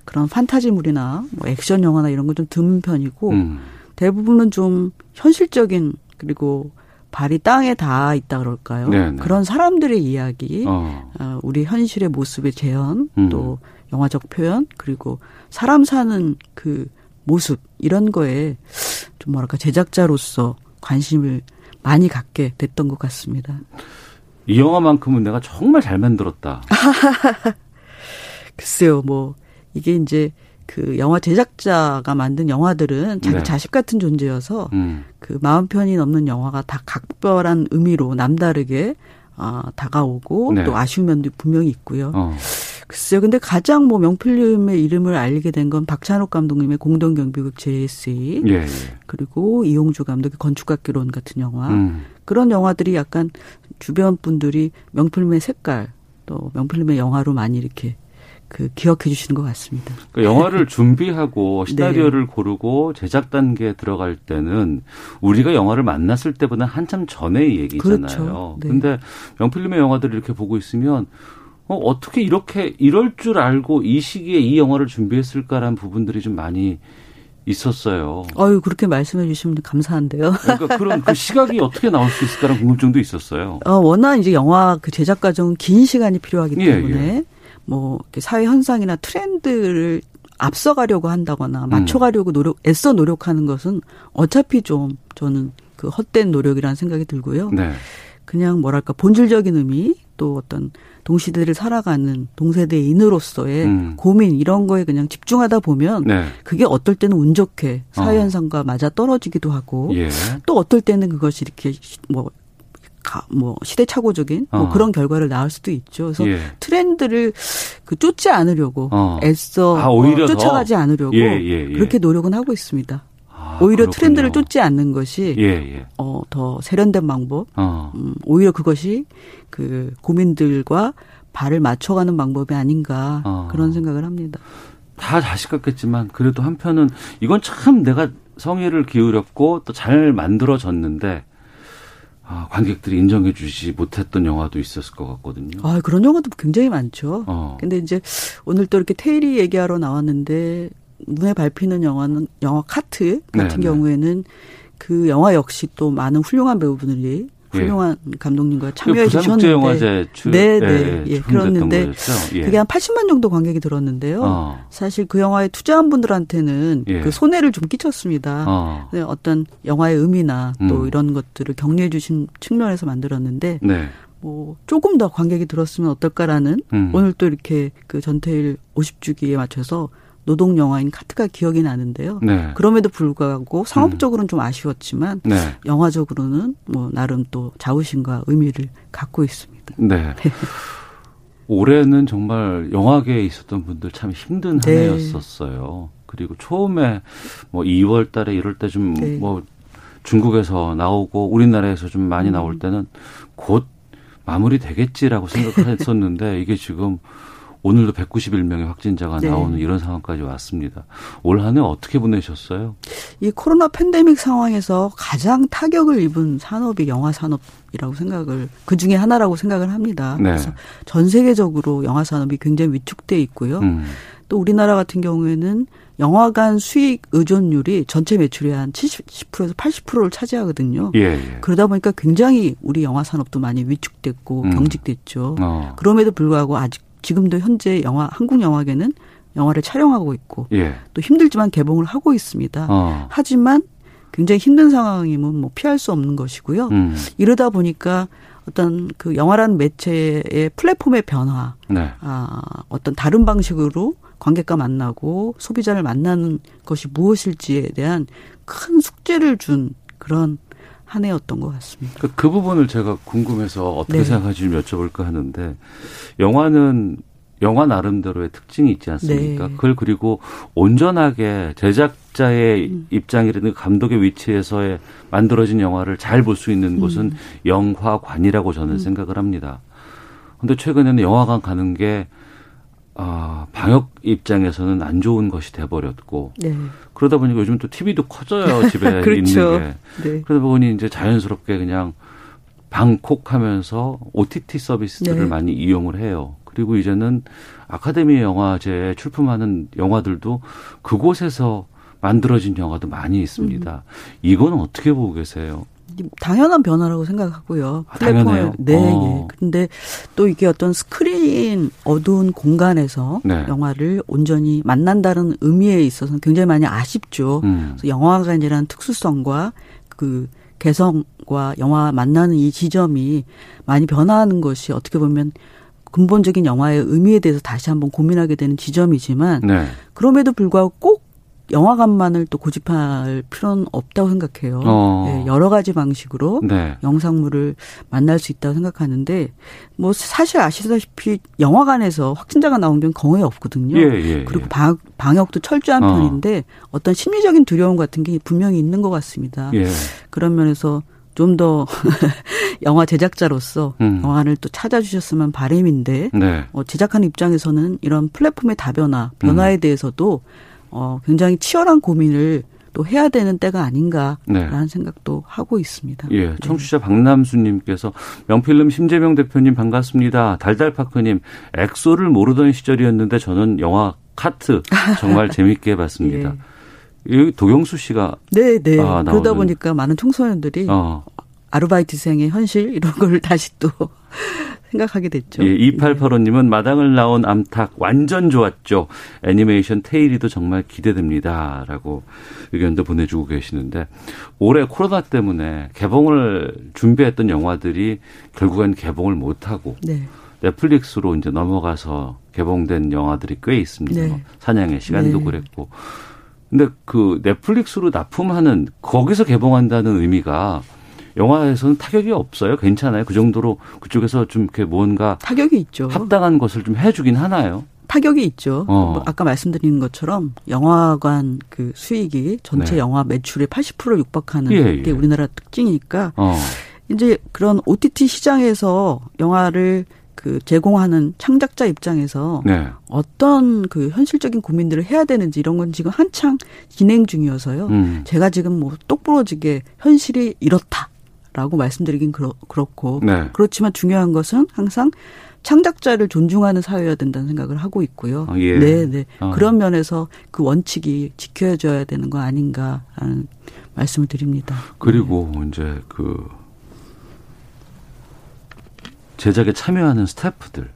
Speaker 11: 그런 판타지물이나 뭐 액션 영화나 이런 건 좀 드문 편이고 음. 대부분은 좀 현실적인 그리고 발이 땅에 닿아 있다 그럴까요? 네네. 네. 그런 사람들의 이야기, 어. 어. 우리 현실의 모습의 재현, 음. 또 영화적 표현, 그리고 사람 사는 그 모습 이런 거에 좀 뭐랄까 제작자로서 관심을 많이 갖게 됐던 것 같습니다.
Speaker 2: 이 영화만큼은 내가 정말 잘 만들었다. <laughs>
Speaker 11: 글쎄요, 뭐 이게 이제 그 영화 제작자가 만든 영화들은 자기 네. 자식 같은 존재여서 음. 그 마음 편이 넘는 영화가 다 각별한 의미로 남다르게 아, 다가오고 네. 또 아쉬운 면도 분명히 있고요. 어. 글쎄요. 근데 가장 뭐 명필름의 이름을 알게 된 건 박찬욱 감독님의 공동 경비극 JSA 예, 예. 그리고 이용주 감독의 건축학개론 같은 영화 음. 그런 영화들이 약간 주변 분들이 명필름의 색깔 또 명필름의 영화로 많이 이렇게 그 기억해 주시는 것 같습니다.
Speaker 2: 그 영화를 <laughs> 준비하고 네. 시나리오를 네. 고르고 제작 단계에 들어갈 때는 우리가 영화를 만났을 때보다 한참 전의 얘기잖아요. 그렇죠. 네. 근데 명필름의 영화들을 이렇게 보고 있으면 어, 어떻게 이렇게 이럴 줄 알고 이 시기에 이 영화를 준비했을까라는 부분들이 좀 많이 있었어요.
Speaker 11: 아유 그렇게 말씀해 주시면 감사한데요.
Speaker 2: 그러니까 그런 그 시각이 어떻게 나올 수 있을까라는 궁금증도 있었어요.
Speaker 11: 어, 워낙 이제 영화 그 제작 과정은 긴 시간이 필요하기 예, 때문에 예, 예. 뭐 사회 현상이나 트렌드를 앞서가려고 한다거나 음. 맞춰가려고 노력 애써 노력하는 것은 어차피 좀 저는 그 헛된 노력이라는 생각이 들고요. 네. 그냥 뭐랄까 본질적인 의미 또 어떤 동시대를 살아가는 동세대인으로서의 음. 고민 이런 거에 그냥 집중하다 보면 네. 그게 어떨 때는 운 좋게 사회 어. 현상과 맞아 떨어지기도 하고 예. 또 어떨 때는 그것이 이렇게 뭐 뭐 시대착오적인 뭐 어. 그런 결과를 낳을 수도 있죠. 그래서 예. 트렌드를 그 쫓지 않으려고 어. 애써 아, 어, 쫓아가지 더. 않으려고 예, 예, 예, 그렇게 노력은 하고 있습니다. 아, 오히려 그렇군요. 트렌드를 쫓지 않는 것이 예, 예. 어, 더 세련된 방법. 어. 음, 오히려 그것이 그 고민들과 발을 맞춰가는 방법이 아닌가 어. 그런 생각을 합니다.
Speaker 2: 다 자식 같겠지만 그래도 한편은 이건 참 내가 성의를 기울였고 또 잘 만들어졌는데 아, 관객들이 인정해 주지 못했던 영화도 있었을 것 같거든요.
Speaker 11: 아, 그런 영화도 굉장히 많죠. 어. 근데 이제 오늘 또 이렇게 테일이 얘기하러 나왔는데 눈에 밟히는 영화는 영화 카트 같은 네, 네. 경우에는 네. 그 영화 역시 또 많은 훌륭한 배우분들이 예. 훌륭한 예. 감독님과 참여해 주셨는데
Speaker 2: 영화제 출,
Speaker 11: 네, 네, 예, 예 그렇는데 예. 그게 한 80만 정도 관객이 들었는데요. 어. 사실 그 영화에 투자한 분들한테는 예. 그 손해를 좀 끼쳤습니다. 어. 어떤 영화의 의미나 또 음. 이런 것들을 격려해 주신 측면에서 만들었는데 네. 뭐 조금 더 관객이 들었으면 어떨까라는 음. 오늘 또 이렇게 그 전태일 50주기에 맞춰서 노동 영화인 카트가 기억이 나는데요. 네. 그럼에도 불구하고 상업적으로는 음. 좀 아쉬웠지만 네. 영화적으로는 뭐 나름 또 자부심과 의미를 갖고 있습니다. 네. <laughs>
Speaker 2: 올해는 정말 영화계에 있었던 분들 참 힘든 한 네. 해였었어요. 그리고 처음에 뭐 2월 달에 이럴 때 좀뭐 네. 중국에서 나오고 우리나라에서 좀 많이 나올 음. 때는 곧 마무리 되겠지라고 생각을 <laughs> 했었는데 이게 지금 오늘도 191명의 확진자가 네. 나오는 이런 상황까지 왔습니다. 올 한 해 어떻게 보내셨어요?
Speaker 11: 이 코로나 팬데믹 상황에서 가장 타격을 입은 산업이 영화 산업이라고 생각을 그 중에 하나라고 생각을 합니다. 네. 그래서 전 세계적으로 영화 산업이 굉장히 위축돼 있고요. 음. 또 우리나라 같은 경우에는 영화관 수익 의존율이 전체 매출의 한 70%에서 80%를 차지하거든요. 예, 예. 그러다 보니까 굉장히 우리 영화 산업도 많이 위축됐고 음. 경직됐죠. 어. 그럼에도 불구하고 아직 지금도 현재 영화 한국 영화계는 영화를 촬영하고 있고 예. 또 힘들지만 개봉을 하고 있습니다. 어. 하지만 굉장히 힘든 상황이면 뭐 피할 수 없는 것이고요. 음. 이러다 보니까 어떤 그 영화라는 매체의 플랫폼의 변화, 네. 아, 어떤 다른 방식으로 관객과 만나고 소비자를 만나는 것이 무엇일지에 대한 큰 숙제를 준 그런 한 해였던 것 같습니다.
Speaker 2: 그, 그 부분을 제가 궁금해서 어떻게 네. 생각하지 여쭤볼까 하는데 영화는 영화 나름대로의 특징이 있지 않습니까? 네. 그걸 그리고 온전하게 제작자의 음. 입장이라든 감독의 위치에서의 만들어진 영화를 잘 볼 수 있는 곳은 음. 영화관이라고 저는 음. 생각을 합니다. 근데 최근에는 영화관 가는 게 아, 방역 입장에서는 안 좋은 것이 돼버렸고 네. 그러다 보니까 요즘 또 TV도 커져요 <laughs> 집에 그렇죠. 있는 게 네. 그러다 보니 이제 자연스럽게 그냥 방콕하면서 OTT 서비스들을 네. 많이 이용을 해요. 그리고 이제는 아카데미 영화제에 출품하는 영화들도 그곳에서 만들어진 영화도 많이 있습니다. 음. 이거는 어떻게 보고 계세요?
Speaker 11: 당연한 변화라고 생각하고요.
Speaker 2: 아, 당연해요.
Speaker 11: 네, 어. 예. 근데 또 이게 어떤 스크린 어두운 공간에서 네. 영화를 온전히 만난다는 의미에 있어서는 굉장히 많이 아쉽죠. 음. 그래서 영화관이라는 특수성과 그 개성과 영화 만나는 이 지점이 많이 변화하는 것이 어떻게 보면 근본적인 영화의 의미에 대해서 다시 한번 고민하게 되는 지점이지만 네. 그럼에도 불구하고 꼭 영화관만을 또 고집할 필요는 없다고 생각해요. 어. 네, 여러 가지 방식으로 네. 영상물을 만날 수 있다고 생각하는데 뭐 사실 아시다시피 영화관에서 확진자가 나온 경우 거의 없거든요. 예, 예, 그리고 예. 방, 방역도 철저한 어. 편인데 어떤 심리적인 두려움 같은 게 분명히 있는 것 같습니다. 예. 그런 면에서 좀더 <laughs> 영화 제작자로서 음. 영화를 또 찾아주셨으면 바람인데 네. 어, 제작하는 입장에서는 이런 플랫폼의 다변화, 변화에 음. 대해서도 어, 굉장히 치열한 고민을 또 해야 되는 때가 아닌가라는 네. 생각도 하고 있습니다.
Speaker 2: 예, 네. 청취자 네. 박남수님께서 명필름 심재명 대표님 반갑습니다. 달달파크님 엑소를 모르던 시절이었는데 저는 영화 카트 정말 재밌게 봤습니다. <laughs> 예. 여기 도경수 씨가
Speaker 11: 네, 네. 아, 그러다 보니까 많은 청소년들이 어. 아르바이트생의 현실 이런 걸 <laughs> 다시 또 생각하게 됐죠.
Speaker 2: 예, 2885님은 마당을 나온 암탉 완전 좋았죠. 애니메이션 테일이도 정말 기대됩니다. 라고 의견도 보내주고 계시는데 올해 코로나 때문에 개봉을 준비했던 영화들이 결국엔 개봉을 못하고 네. 넷플릭스로 이제 넘어가서 개봉된 영화들이 꽤 있습니다. 네. 사냥의 시간도 네. 그랬고. 근데 그 넷플릭스로 납품하는 거기서 개봉한다는 의미가 영화에서는 타격이 없어요. 괜찮아요. 그 정도로 그쪽에서 좀 이렇게 뭔가
Speaker 11: 타격이 있죠.
Speaker 2: 합당한 것을 좀 해주긴 하나요.
Speaker 11: 타격이 있죠. 어. 뭐 아까 말씀드린 것처럼 영화관 그 수익이 전체 네. 영화 매출의 80%를 육박하는 예, 게 예. 우리나라 특징이니까 어. 이제 그런 OTT 시장에서 영화를 그 제공하는 창작자 입장에서 네. 어떤 그 현실적인 고민들을 해야 되는지 이런 건 지금 한창 진행 중이어서요. 음. 제가 지금 뭐 똑부러지게 현실이 이렇다. 라고 말씀드리긴 그렇, 고 네. 그렇지만 중요한 것은 항상 창작자를 존중하는 사회여야 된다는 생각을 하고 있고요. 아, 예. 네, 네. 아. 그런 면에서 그 원칙이 지켜져야 되는 거 아닌가 하는 말씀을 드립니다.
Speaker 2: 그리고 네. 이제 그 제작에 참여하는 스태프들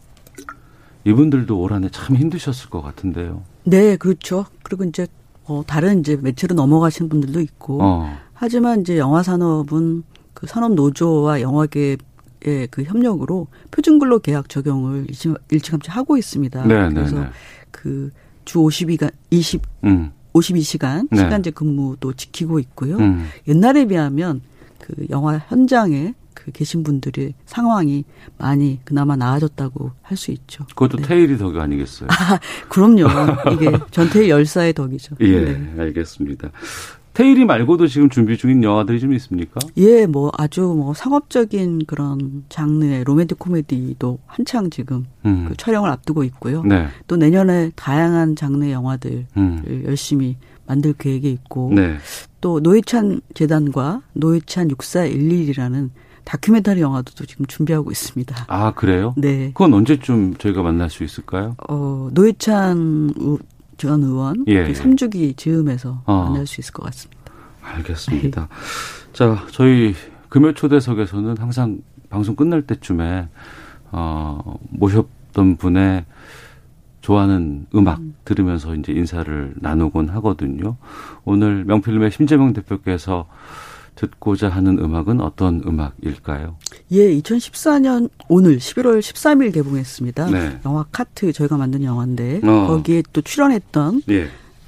Speaker 2: 이분들도 올 한해 참 힘드셨을 것 같은데요.
Speaker 11: 네, 그렇죠. 그리고 이제 어, 다른 이제 매체로 넘어가신 분들도 있고 어. 하지만 이제 영화 산업은 그 산업 노조와 영화계 의 그 협력으로 표준근로 계약 적용을 일찌감치 하고 있습니다. 네, 네 그래서 네, 네. 그주 52간 20 음. 52시간 네. 시간제 근무도 지키고 있고요. 음. 옛날에 비하면 그 영화 현장에 그 계신 분들의 상황이 많이 그나마 나아졌다고 할 수 있죠.
Speaker 2: 그것도 네. 테일이 덕이 아니겠어요?
Speaker 11: 아, 그럼요. <laughs> 이게 전태일 열사의 덕이죠.
Speaker 2: 예, 네. 알겠습니다. 테일이 말고도 지금 준비 중인 영화들이 좀 있습니까?
Speaker 11: 예, 뭐 아주 뭐 상업적인 그런 장르의 로맨틱 코미디도 한창 지금 음. 그 촬영을 앞두고 있고요. 네. 또 내년에 다양한 장르의 영화들을 음. 열심히 만들 계획이 있고 네. 또 노회찬 재단과 노회찬 6411이라는 다큐멘터리 영화도 지금 준비하고 있습니다.
Speaker 2: 아, 그래요?
Speaker 11: 네.
Speaker 2: 그건 언제쯤 저희가 만날 수 있을까요?
Speaker 11: 어, 노회찬 전 의원 예, 그 3주기 즈음에서 어. 만날 수 있을 것 같습니다.
Speaker 2: 알겠습니다. 자, 저희 금요 초대석에서는 항상 방송 끝날 때쯤에 어, 모셨던 분의 좋아하는 음악 음. 들으면서 이제 인사를 나누곤 하거든요. 오늘 명필름의 심재명 대표께서 듣고자 하는 음악은 어떤 음악일까요?
Speaker 11: 예, 2014년 오늘 11월 13일 개봉했습니다. 네. 영화 카트 저희가 만든 영화인데 어. 거기에 또 출연했던 예.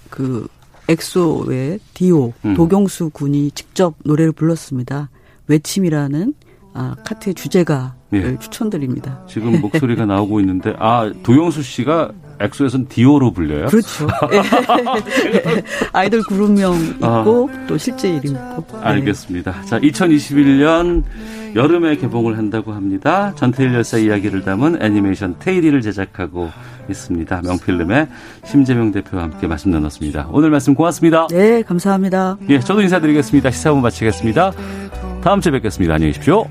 Speaker 11: 그 엑소의 디오 음. 도경수 군이 직접 노래를 불렀습니다. 외침이라는 아, 카트의 주제가를 예. 추천드립니다.
Speaker 2: 지금 목소리가 나오고 있는데 아 도영수 씨가 엑소에서는 디오로 불려요?
Speaker 11: 그렇죠. 예. <laughs> 아이돌 그룹명 있고 아. 또 실제 이름 있고.
Speaker 2: 네. 알겠습니다. 자, 2021년 여름에 개봉을 한다고 합니다. 전태일 열사 이야기를 담은 애니메이션 테일리를 제작하고 있습니다. 명필름의 심재명 대표와 함께 말씀 나눴습니다. 오늘 말씀 고맙습니다.
Speaker 11: 네, 감사합니다.
Speaker 2: 예, 저도 인사드리겠습니다. 시사부 마치겠습니다. 다음 주에 뵙겠습니다. 안녕히 계십시오.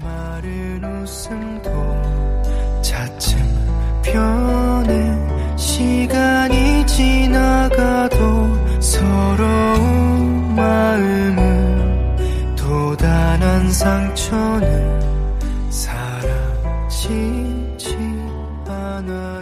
Speaker 2: 지나가도 서러운 마음은 또 다른 상처는 사라지지 않아요.